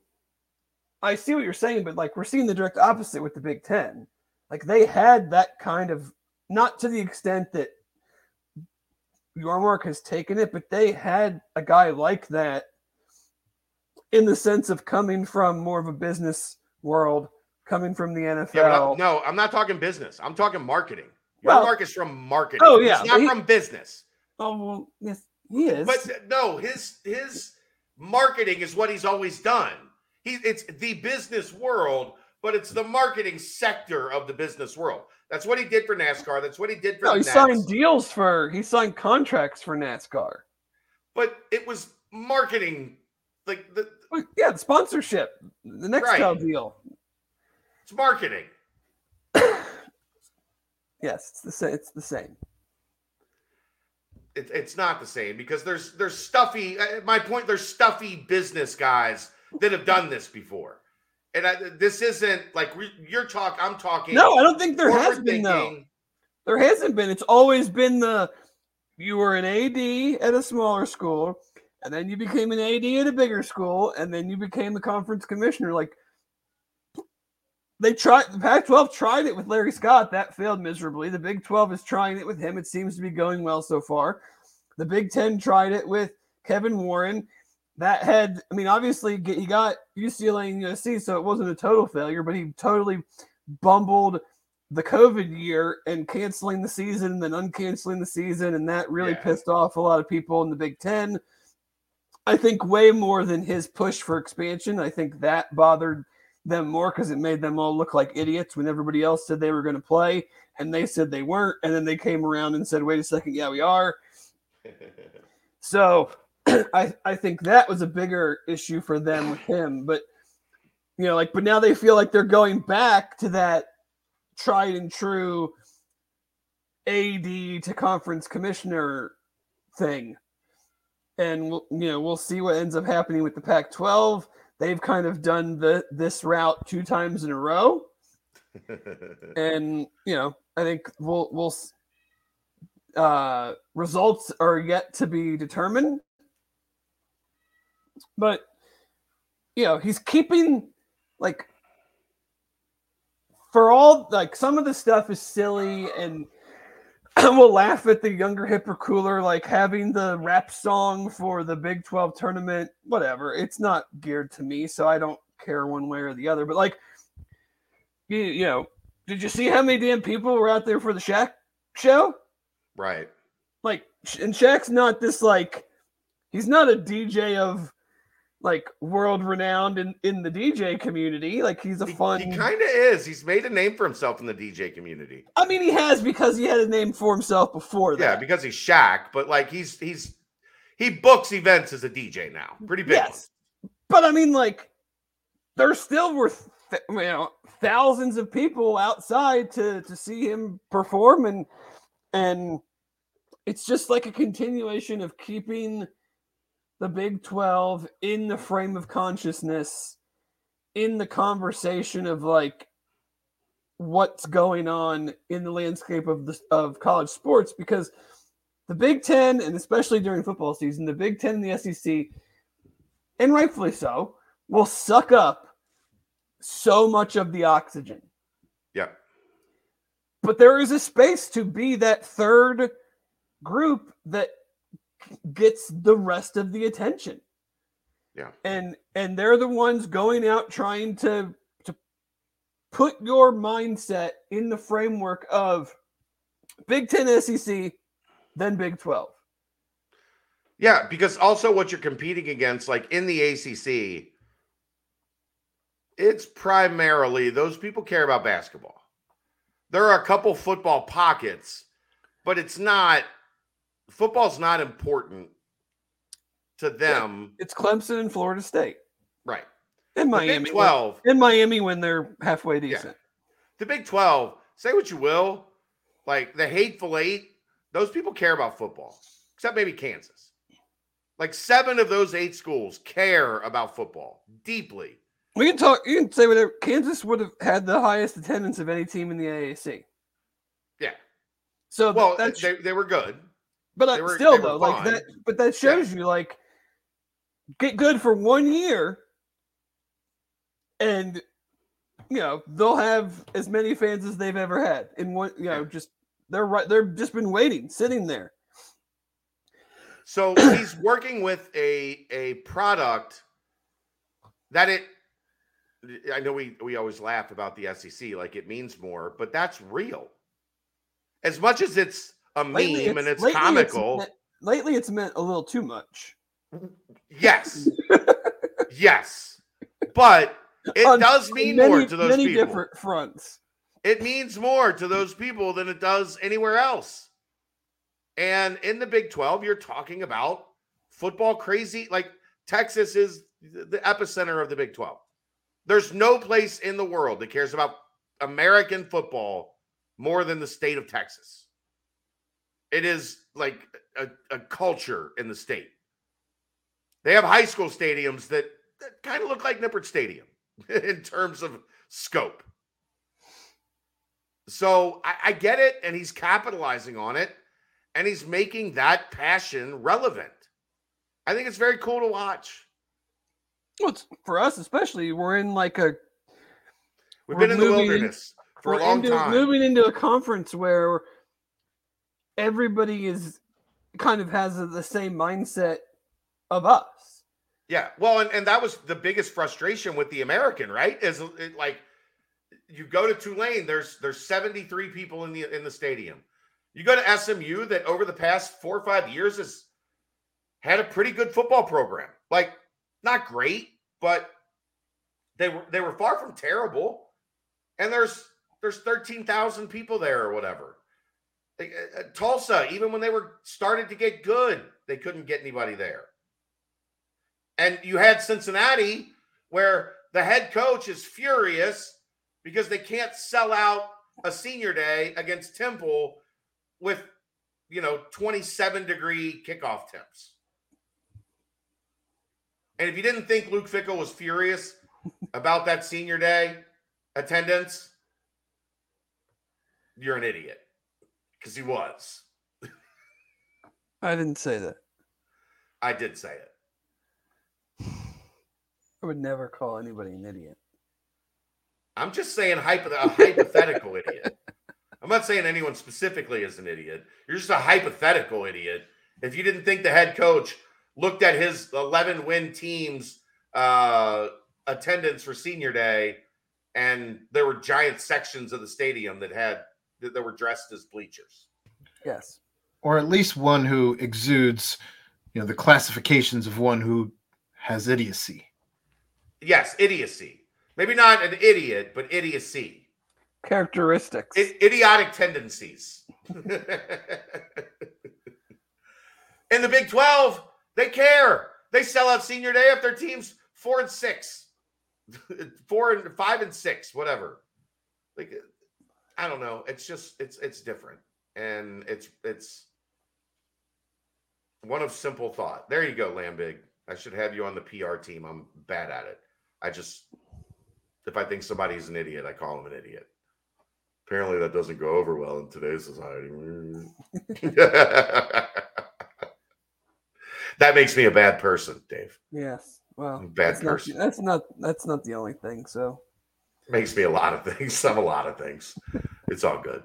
I see what you're saying, but like we're seeing the direct opposite with the Big Ten. Like they had that kind of not to the extent that Yormark has taken it, but they had a guy like that in the sense of coming from more of a business world, coming from the NFL. Yeah, I'm- no, I'm not talking business. I'm talking marketing. Your Well- mark is from marketing. Oh, yeah, it's not he- from business. Oh well, yes, he is. But no, his his marketing is what he's always done. He it's the business world, but it's the marketing sector of the business world. That's what he did for NASCAR. That's what he did for no, he signed deals for he signed contracts for NASCAR. But it was marketing, like the Well, Yeah, the sponsorship, the next Right. deal. it's marketing. Yes, it's the same. It's the same. It, it's not the same because there's there's stuffy. uh, My point. There's stuffy business guys that have done this before, and I, this isn't like we, you're talking. I'm talking. No, I don't think there has been though. There hasn't been. It's always been the you were an AD at a smaller school, and then you became an AD at a bigger school, and then you became the conference commissioner. Like they tried, the Pac-12 tried it with Larry Scott. That failed miserably. The Big 12 is trying it with him. It seems to be going well so far. The Big Ten tried it with Kevin Warren. That had, I mean, obviously he got UCLA and USC, so it wasn't a total failure, but he totally bumbled the COVID year and canceling the season and then uncanceling the season, and that really Yeah. pissed off a lot of people in the Big Ten. I think way more than his push for expansion. I think that bothered them more because it made them all look like idiots when everybody else said they were going to play and they said they weren't, and then they came around and said, "Wait a second, yeah, we are." So I I think that was a bigger issue for them with him. But you know, like, but now they feel like they're going back to that tried and true AD to conference commissioner thing. And we'll, you know, we'll see what ends up happening with the Pac-12. They've kind of done the this route two times in a row, and you know, I think we'll we'll uh, results are yet to be determined. But you know, he's keeping like for all like some of the stuff is silly and we'll laugh at the younger hipper cooler like having the rap song for the Big 12 tournament whatever. It's not geared to me so I don't care one way or the other. But like you, you know did you see how many damn people were out there for the Shaq show? Right. like and Shaq's not this like he's not a DJ of like world renowned in in the DJ community like he's a fun. He, fun kind of is. He's made a name for himself in the DJ community. I mean, he has because he had a name for himself before that. Yeah, because he's Shaq, but like he's he's he books events as a DJ now. Pretty big. yes, but I mean, like, there still were th- you know thousands of people outside to to see him perform, and and it's just like a continuation of keeping the Big Twelve in the frame of consciousness, in the conversation of like what's going on in the landscape of the of college sports because the Big Ten and especially during football season, the Big Ten and the SEC, and rightfully so, will suck up so much of the oxygen. Yeah. But there is a space to be that third group that gets the rest of the attention. Yeah. And and they're the ones going out trying to to put your mindset in the framework of Big Ten SEC, then Big 12. Yeah, because also what you're competing against, like in the ACC, it's primarily those people care about basketball. There are a couple football pockets, but it's not football's not important to them. It's Clemson and Florida State. Right. In The Big Miami. 12, In Miami when they're halfway decent. the Big 12, say what you will, like the hateful eight, those people care about football, except maybe Kansas. Like seven of those eight schools care about football deeply. We can talk. You can say whatever. Kansas would have had the highest attendance of any team in the AAC. Yeah. So Well, that's they, they were good. But uh, were- still though, like that. But that shows you like get good for one year, and you know they'll have as many fans as they've ever had in one. You know, Yeah. just they're right. They're just been waiting, sitting there. So he's working with a a product that it. I know we we always laugh about the SEC like it means more, but that's real. As much as it's a Lately, meme and it's lately comical, meant- lately, it's meant a little too much. yes, yes, but it On does mean many, more to those many people. different fronts. It means more to those people than it does anywhere else. And in the Big 12, you're talking about football crazy. Like Texas is the epicenter of the Big 12. There's no place in the world that cares about American football more than the state of Texas. It is like a, a culture in the state. They have high school stadiums that, that kind of look like Nippert Stadium in terms of scope. So I, I get it, and he's capitalizing on it, and he's making that passion relevant. I think it's very cool to watch. Well, it's, for us, especially, we're in like a We've been in the moving in- wilderness for a long into, time. moving into a conference where everybody is kind of has the same mindset of us. Yeah, well, and, and that was the biggest frustration with the American, right? Is it, like you go to Tulane, there's there's 73 people in the in the stadium. You go to SMU that over the past four or five years has had a pretty good football program. Like not great, but they were they were far from terrible. And there's there's 13,000 people there or whatever. Like, uh, uh, Tulsa, even when they were started to get good, they couldn't get anybody there. And you had Cincinnati, where the head coach is furious because they can't sell out a senior day against Temple with, you know, 27 degree kickoff temps. And if you didn't think Luke Fickell was furious about that senior day attendance, you're an idiot because he was. I didn't say that. I did say it. I would never call anybody an idiot. I'm just saying hypo- a hypothetical idiot. I'm not saying anyone specifically is an idiot. You're just a hypothetical idiot. If you didn't think the head coach looked at his 11 win team's uh, attendance for senior day and there were giant sections of the stadium that had that, that were dressed as bleachers. Yes. or at least one who exudes, you know, the classifications of one who has idiocy. Yes, idiocy. Maybe not an idiot, but idiocy. Characteristics. I- idiotic tendencies. In the Big 12, they care. They sell out senior day if their team's four and six, four and five and six, whatever. Like, I don't know. It's just it's it's different, and it's it's one of simple thought. There you go, Lambig. I should have you on the PR team. I'm bad at it. I just if I think somebody's an idiot, I call them an idiot. Apparently, that doesn't go over well in today's society. that makes me a bad person, Dave. yes. Well, Bad that's not, person. that's not that's not the only thing. So Makes me a lot of things. I'm a lot of things. It's all good.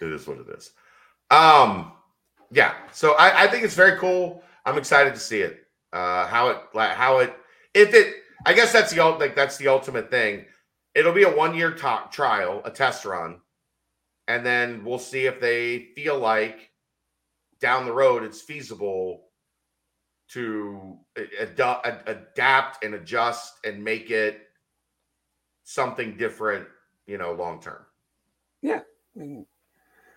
It is what it is. Um, yeah. So I, I think it's very cool. I'm excited to see it. Uh, how it, like, how it, if it, I guess that's the like that's the ultimate thing. it'll be a one year to- trial, a test run, and then we'll see if they feel like down the road it's feasible to ad- ad- adapt and adjust and make it something different, you know, long term. Yeah. I mean,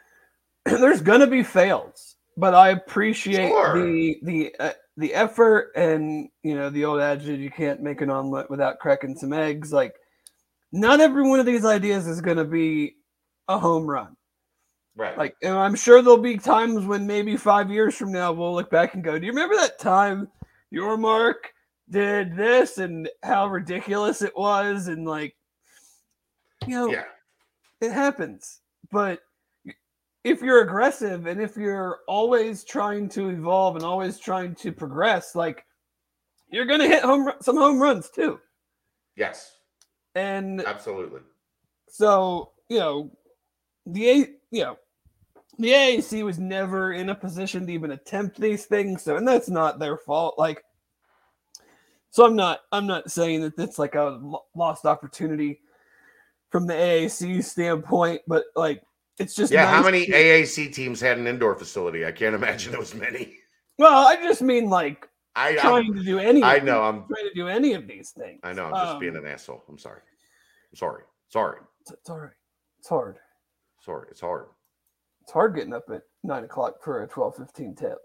there's gonna be fails, but I appreciate Sure. the the uh, the effort and you know the old adage you can't make an omelet without cracking some eggs. Like, not every one of these ideas is gonna be a home run. Right. Like, and I'm sure there'll be times when maybe five years from now we'll look back and go, "Do you remember that time Yormark did this and how ridiculous it was?" And like, you know, yeah. it happens. But if you're aggressive and if you're always trying to evolve and always trying to progress, like you're gonna hit home some home runs too. Yes. And Absolutely. so you know, the A, you know, the AAC was never in a position to even attempt these things. So, and that's not their fault. Like, so I'm not, I'm not saying that it's like a lost opportunity from the AAC standpoint, but like, it's just Yeah. How many to- AAC teams had an indoor facility? I can't imagine was many. Well, I just mean like I trying I'm, to do any. I know. I'm. trying to do any of these things. I know. I'm just being Um, an asshole. I'm sorry. I'm sorry. Sorry. It's, it's all right. It's hard. Sorry. It's hard. It's hard getting up at nine o'clock for a twelve fifteen tip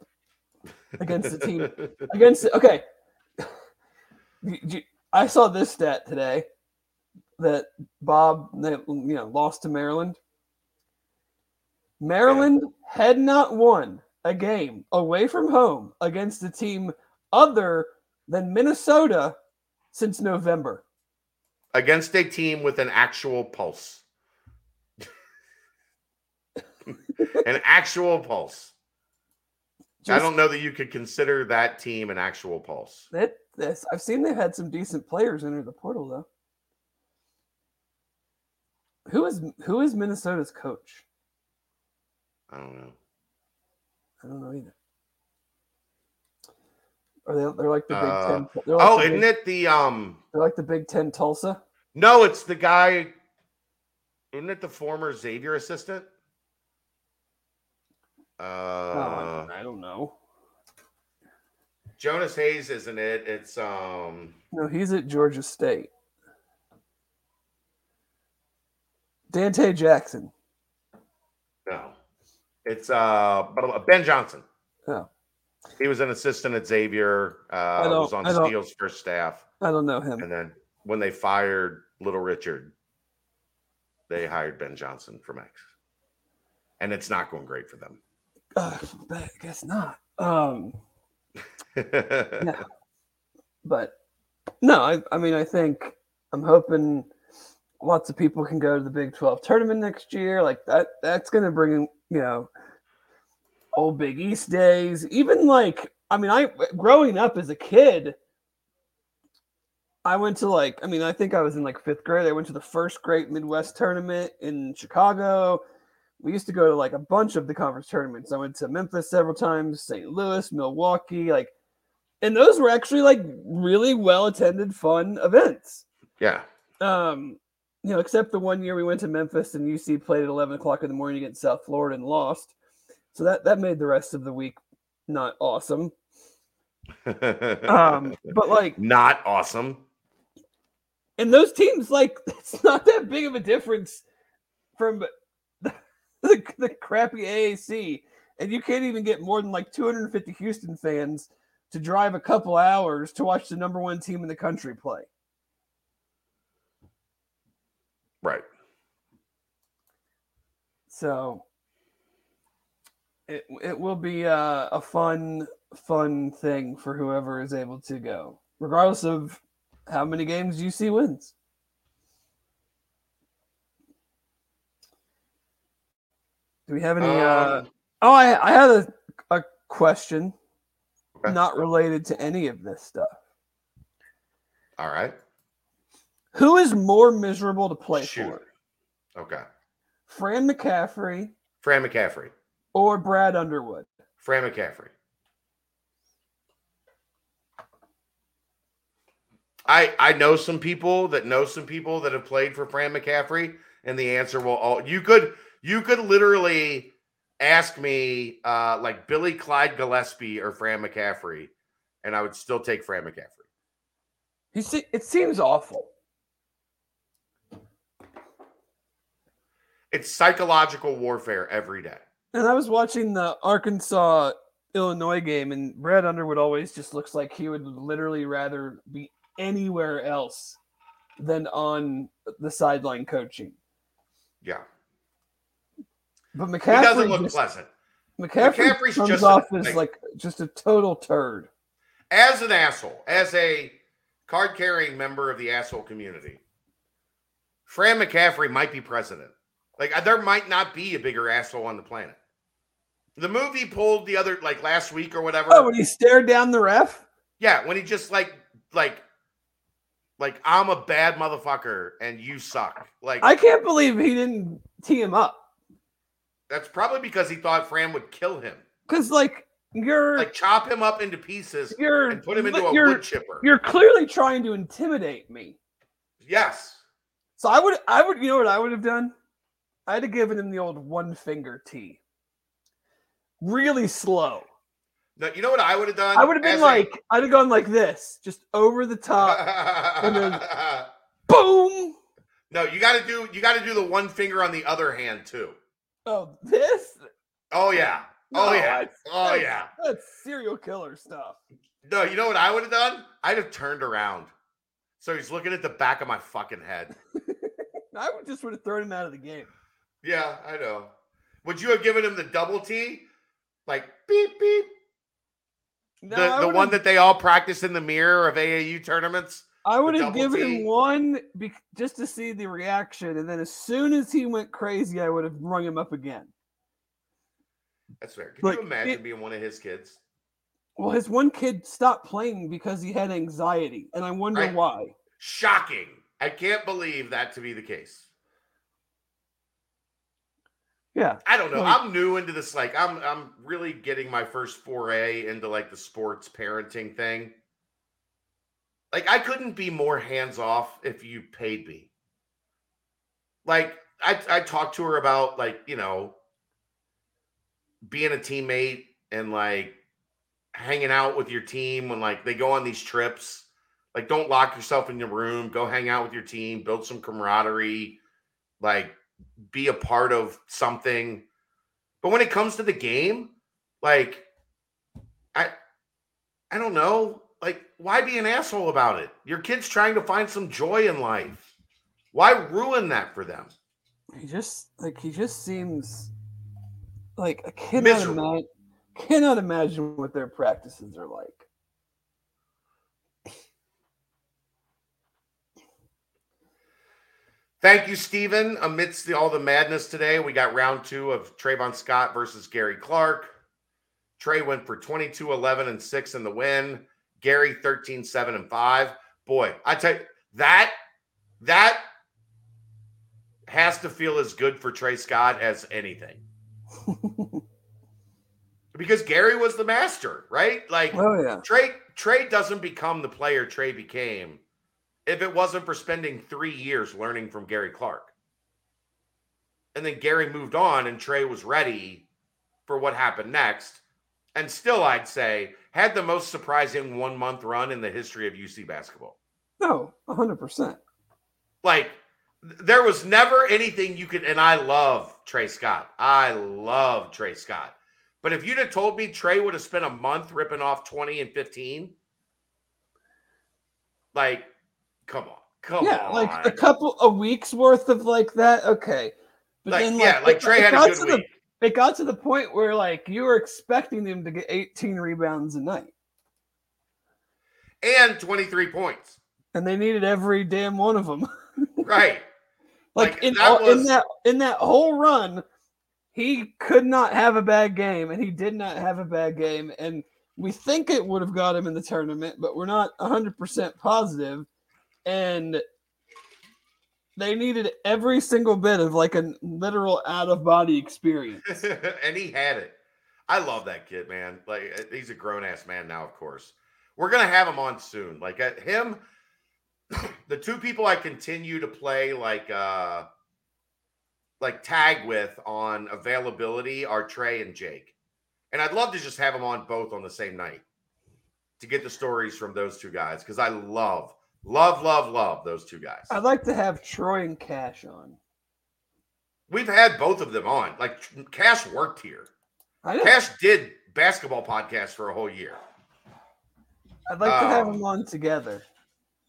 against the team against the, okay. I saw this stat today that Bob they, you know lost to Maryland. Maryland had not won a game away from home against a team other than Minnesota since November. Against a team with an actual pulse. an actual pulse. I don't know that you could consider that team an actual pulse. That this I've seen they've had some decent players enter the portal though. Who is who is Minnesota's coach? I don't know. I don't know either. Are they? They're like the Big Uh, Ten. Like Oh, the isn't Big, it the um? They're like the Big Ten Tulsa. No, it's the guy. Isn't it the former Xavier assistant? Oh, Uh, I don't know. Jonas Hayes, isn't it? It's um. No, he's at Georgia State. Dante Jackson. No, it's uh Ben Johnson. Oh. He was an assistant at Xavier. Uh, was on Steele's first staff, I don't know him. and then when they fired Little Richard, they hired Ben Johnson from X, and it's not going great for them. Uh, I guess not. Um, but no, I, I mean, I think I'm hoping lots of people can go to the Big 12 tournament next year. Like that, that's going to bring, in, you know, old Big East days. Even like, I mean, I growing up as a kid, I went to like, I mean, I think I was in like fifth grade. I went to the first great Midwest tournament in Chicago. We used to go to like a bunch of the conference tournaments. I went to Memphis several times, St. Louis, Milwaukee, like, and those were actually like really well attended, fun events. yeah, Um, you know, except the one year we went to Memphis and UC played at eleven o'clock in the morning against South Florida and lost. So that that made the rest of the week not awesome. Um, but like, not awesome. and those teams, like, it's not that big of a difference from the, the, the crappy AAC, and you can't even get more than like 250 Houston fans to drive a couple hours to watch the number one team in the country play. Right. So it it will be a, a fun fun thing for whoever is able to go, regardless of how many games UC wins. Do we have any? uh, Um, oh, I I had a a question, Okay. not related to any of this stuff. all right. Who is more miserable to play Shoot. for, Okay. Fran McCaffery Fran McCaffery. or Brad Underwood? Fran McCaffery. I I know some people that know some people that have played for Fran McCaffery, and the answer will all you could you could literally ask me uh like Billy Clyde Gillispie or Fran McCaffery, and I would still take Fran McCaffery. You see, it seems awful. It's psychological warfare every day. And I was watching the Arkansas Illinois game, and Brad Underwood always just looks like he would literally rather be anywhere else than on the sideline coaching. Yeah, But he McCaffery, doesn't look just, pleasant. McCaffery McCaffery's comes just off as like- like just a total turd. As an asshole, as a card carrying member of the asshole community, Fran McCaffery might be president. Like uh, there might not be a bigger asshole on the planet. The movie pulled the other like last week or whatever. Oh, when he stared down the ref. Yeah, when he just like like like I'm a bad motherfucker and you suck. Like I can't believe he didn't tee him up that's probably because he thought Fran would kill him. because, like, you're Like chop him up into pieces you're and put him into a wood chipper. You're clearly trying to intimidate me. Yes. So I would, I would, you know what I would have done? I'd have given him the old one finger tee. Really slow. No, you know what I would have done? I would have been like, I'd have gone like this, just over the top. and then- boom. no, you got to do you got to do the one finger on the other hand too. Oh, this? Oh yeah. Oh yeah. that's- Oh that's- yeah. That's serial killer stuff. No, you know what I would have done? I'd have turned around. So he's looking at the back of my fucking head. I would just would have thrown him out of the game. Yeah, I know. Would you have given him the double T? Like beep beep. No, the the one that they all practice in the mirror of AAU tournaments? I would have given T. him one be- just to see the reaction, and then as soon as he went crazy, I would have rung him up again. That's fair. Can Like, you imagine it- being one of his kids? Well, his one kid stopped playing because he had anxiety, and I wonder Right. why. Shocking. I can't believe that to be the case. Yeah, I don't know. Like- I'm new into this. Like, I'm I'm really getting my first foray into like the sports parenting thing. Like, I couldn't be more hands off if you paid me. Like, I I talked to her about like you know being a teammate and like hanging out with your team when like they go on these trips. Like, don't lock yourself in your room. Go hang out with your team. Build some camaraderie. Like, be a part of something. But when it comes to the game, like I I don't know, like why be an asshole about it? Your kid's trying to find some joy in life. Why ruin that for them? he just like he just seems like I cannot imagine cannot imagine what their practices are like. Thank you, Stephen. Amidst the, all the madness today, we got round two of Trevon Scott versus Gary Clark. Trey went for 22, 11, and 6 in the win. Gary 13, 7, and 5. Boy, I tell you, that that has to feel as good for Trey Scott as anything. Because Gary was the master, right? Like oh yeah, Trey Trey doesn't become the player Trey became if it wasn't for spending three years learning from Gary Clark. And then Gary moved on and Trey was ready for what happened next. And still, I'd say, had the most surprising one month run in the history of UC basketball. no, hundred percent. Like, there was never anything you could, and I love Trey Scott. I love Trey Scott. But if you'd have told me Trey would have spent a month ripping off 20 and 15, like, come on. Come Yeah, on. Yeah, like a couple a week's worth of like that. Okay, but Like, then yeah, like it- Trey it had a got good to the- week. it got to the point where like you were expecting them to get 18 rebounds a night, and 23 points. and they needed every damn one of them. Right. like, Like, in that all, in that in that whole run, he could not have a bad game, and he did not have a bad game, and we think it would have got him in the tournament, but we're not 100 percent positive, and. They needed every single bit of like a literal out of body experience. and he had it. I love that kid, man. Like uh, he's a grown ass man now, of course. We're gonna have him on soon. Like uh, him, the two people I continue to play like uh like tag with on availability are Trey and Jake. And I'd love to just have them on both on the same night to get the stories from those two guys because I love, love, love, love those two guys. I'd like to have Troy and Cash on. We've had both of them on. Like Cash worked here. I know. Cash did basketball podcasts for a whole year. I'd like to have um, them on together.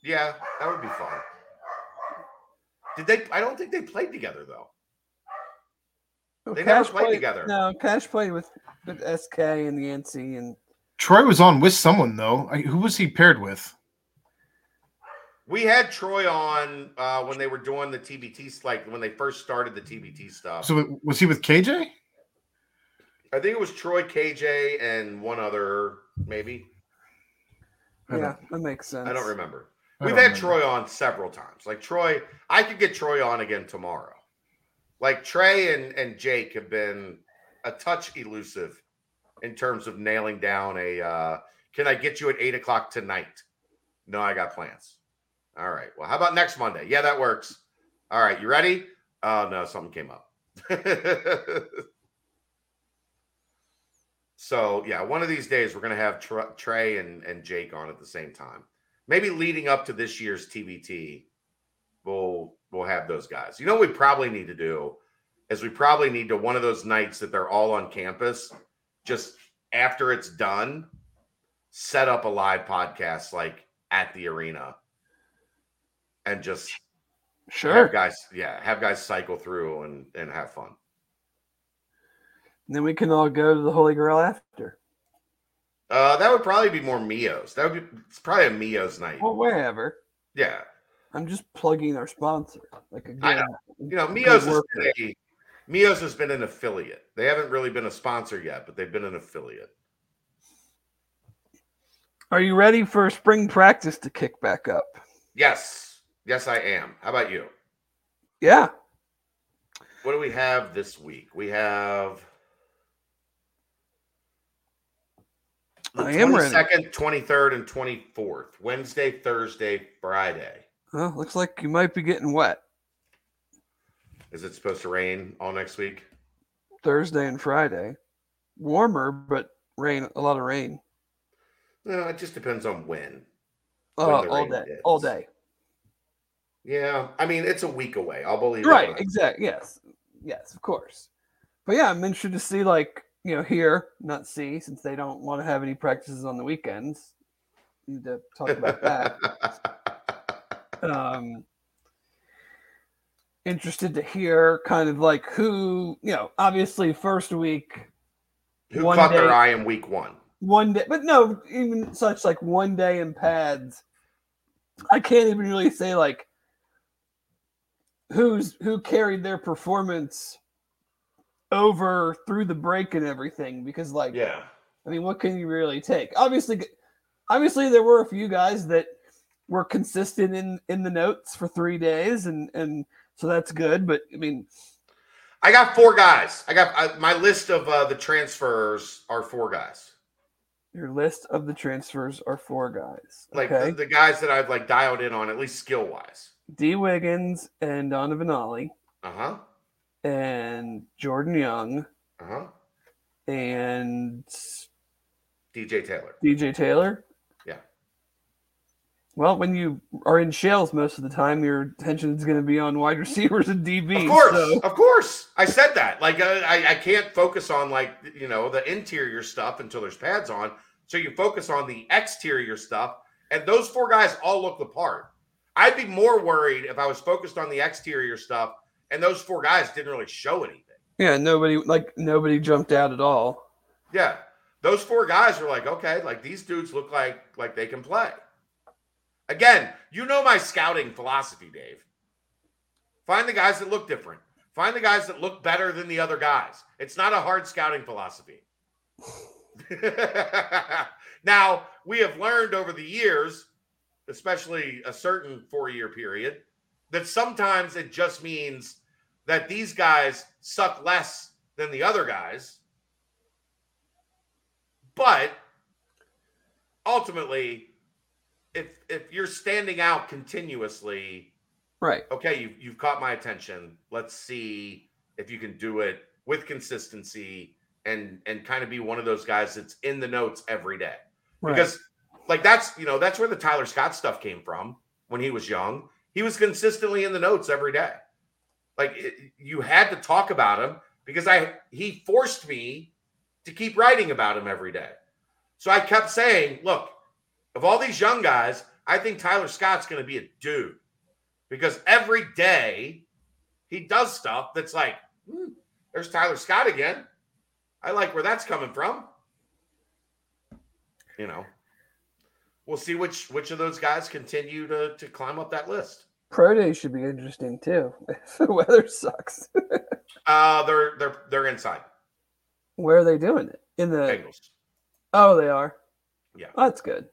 Yeah, that would be fun. Did they? I don't think they played together though. They never Cash played together. No, Cash played with, with SK and Yancey and Troy was on with someone though. I, who was he paired with? We had Troy on uh, when they were doing the TBT, like when they first started the TBT stuff. So was he with KJ? I think it was Troy, KJ, and one other, maybe. Yeah, that makes sense. I don't remember. I We've don't had remember. Troy on several times. Like Troy, I could get Troy on again tomorrow. Like Trey and, and Jake have been a touch elusive in terms of nailing down a uh, can I get you at eight o'clock tonight? No, I got plans. All right. Well, how about next Monday? Yeah, that works. All right, you ready? Oh no, something came up. so yeah, one of these days we're gonna have Trey and, and Jake on at the same time maybe leading up to this year's TBT, we'll we'll have those guys. You know, what we probably need to do is we probably need to one of those nights that they're all on campus, just after it's done, set up a live podcast like at the arena, and just Sure. have guys, yeah, have guys cycle through and and have fun. Then we can all go to the Holy Grail after. Uh, that would probably be more Mio's. That would be it's probably a Mio's night. Well, wherever. Yeah, I'm just plugging our sponsor. Like a good, I know. you know, Mio's has been a, Mio's has been an affiliate. They haven't really been a sponsor yet, but they've been an affiliate. Are you ready for spring practice to kick back up? Yes, yes, I am. How about you? Yeah. What do we have this week? We have the I am ready. 22nd, 23rd, and 24th. Wednesday, Thursday, Friday. Well, looks like you might be getting wet Is it supposed to rain all next week? Thursday and Friday. Warmer, but rain, a lot of rain. No, it just depends on when. Oh, the all day, all day. Yeah, I mean it's a week away. I'll believe it Right, exactly. Yes, yes, of course. But yeah, I'm interested to see, like, you know, here, not see, since they don't want to have any practices on the weekends. Need to talk about that. um, interested to hear kind of like who, you know, obviously first week, Who caught their eye in week one? one day, but no, even such like one day in pads. I can't even really say like who's who carried their performance over through the break and everything because like Yeah. I mean what can you really take? Obviously obviously there were a few guys that were consistent in in the notes for 3 days and and so that's good, but I mean I got four guys. I got I, my list of uh, the transfers are four guys. your list of the transfers are four guys. Like okay. the, the guys that I've like dialed in on, at least skill wise. D Wiggins and Donovan Ollie. Uh huh. and Jordan Young Uh huh. and DJ Taylor. DJ Taylor. Yeah. Well, when you are in shells most of the time, your attention is going to be on wide receivers and DBs. Of course, so- of course. I said that. Like uh, I, I can't focus on like you know the interior stuff until there's pads on. So you focus on the exterior stuff, and those four guys all look the part. I'd be more worried if I was focused on the exterior stuff, and those four guys didn't really show anything. yeah, nobody like nobody jumped out at all. Yeah, those four guys are like, okay, like these dudes look like like they can play. Again, you know my scouting philosophy, Dave. Find the guys that look different. Find the guys that look better than the other guys. It's not a hard scouting philosophy. now, we have learned over the years, especially a certain four year period, that sometimes it just means that these guys suck less than the other guys. But ultimately, if if you're standing out continuously, Right. okay, you've you've caught my attention. Let's see if you can do it with consistency and and kind of be one of those guys that's in the notes every day. Right. Because like that's you know that's where the Tyler Scott stuff came from when he was young. He was consistently in the notes every day. Like it, you had to talk about him because I he forced me to keep writing about him every day. So I kept saying, look, of all these young guys, I think Tyler Scott's going to be a dude because every day he does stuff that's like, hmm, there's Tyler Scott again. I like where that's coming from. You know, we'll see which which of those guys continue to to climb up that list. Pro day should be interesting too. If the weather sucks. Uh, they're they're they're inside Where are they doing it? In the Bengals. Oh, they are. Yeah. Oh, that's good.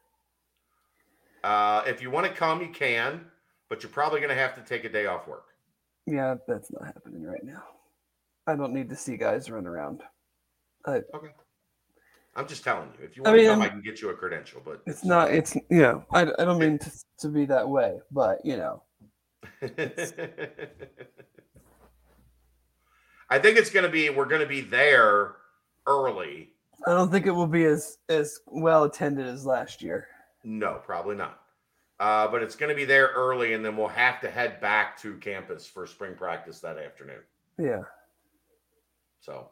Uh, if you want to come, you can, but you're probably going to have to take a day off work. Yeah, that's not happening right now. I don't need to see guys run around. I'm just telling you. If you I want mean, to come, I I'm- can get you a credential. But It's not. It's you know. I, I don't mean to, to be that way, but you know. I think it's going to be. We're going to be there early. I don't think it will be as as well attended as last year. No, probably not. Uh, but it's going to be there early, and then we'll have to head back to campus for spring practice that afternoon. Yeah. So,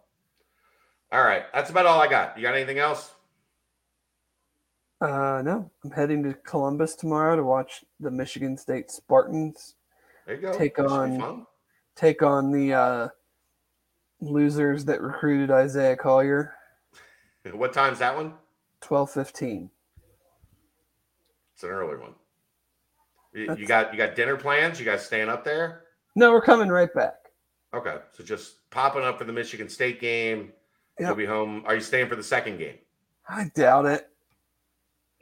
all right, that's about all I got. You got anything else? Uh, no, I'm heading to Columbus tomorrow to watch the Michigan State Spartans There you go. Take That on- take on the uh, losers that recruited Isaiah Collier. What time's that one? Twelve fifteen. It's an early one. You, you got you got dinner plans? You guys staying up there? No, we're coming right back. Okay, so just popping up for the Michigan State game. You'll be home. Are you staying for the second game? I doubt it.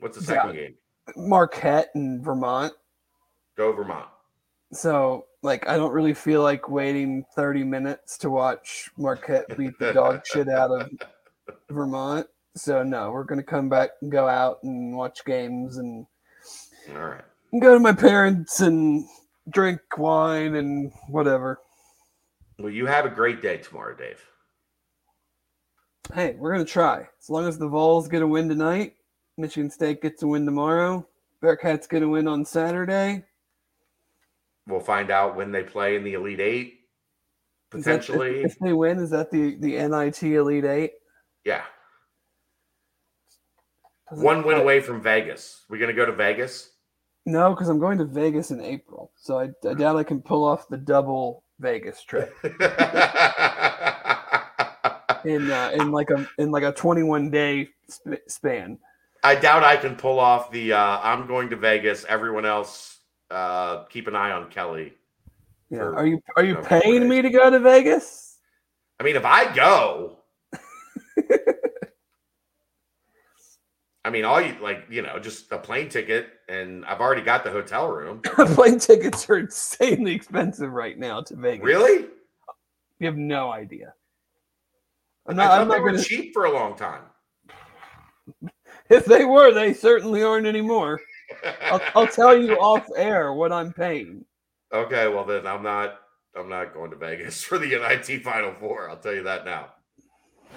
What's the second game? Marquette and Vermont. Go Vermont. So, like, I don't really feel like waiting 30 minutes to watch Marquette beat the dog shit out of Vermont. So, no, we're going to come back and go out and watch games and All right. go to my parents and drink wine and whatever. Well, you have a great day tomorrow, Dave. Hey, we're going to try. As long as the Vols get a win tonight, Michigan State gets a win tomorrow, Bearcats get a win on Saturday. We'll find out when they play in the Elite Eight. Is that- if- Potentially, if, they win, is that the, the NIT Elite Eight? yeah. Doesn't- One win I- away from Vegas. We're gonna go to Vegas? No, because I'm going to Vegas in April, so I, I doubt I can pull off the double Vegas trip in uh, in like a in like a 21 day sp- span. I doubt I can pull off the uh, I'm going to Vegas. Everyone else, uh, keep an eye on Kelly. Yeah, For, are you are you paying me to go to Vegas? I mean, if I go, I mean, all you like, you know, just a plane ticket, and I've already got the hotel room. Plane tickets are insanely expensive right now to Vegas. Really? You have no idea. I'm I not. I'm they not were gonna. cheap for a long time. If they were, they certainly aren't anymore. I'll, I'll tell you off air what I'm paying. okay, well then I'm not. I'm not going to Vegas for the NIT Final Four. I'll tell you that now.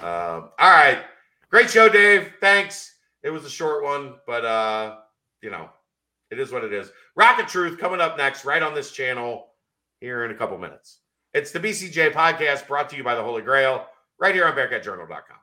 Um, all right, great show, Dave. Thanks. It was a short one, but uh, you know, it is what it is. Rocket Truth coming up next, right on this channel here in a couple minutes. It's the BCJ podcast brought to you by the Holy Grail, right here on BearcatJournal.com.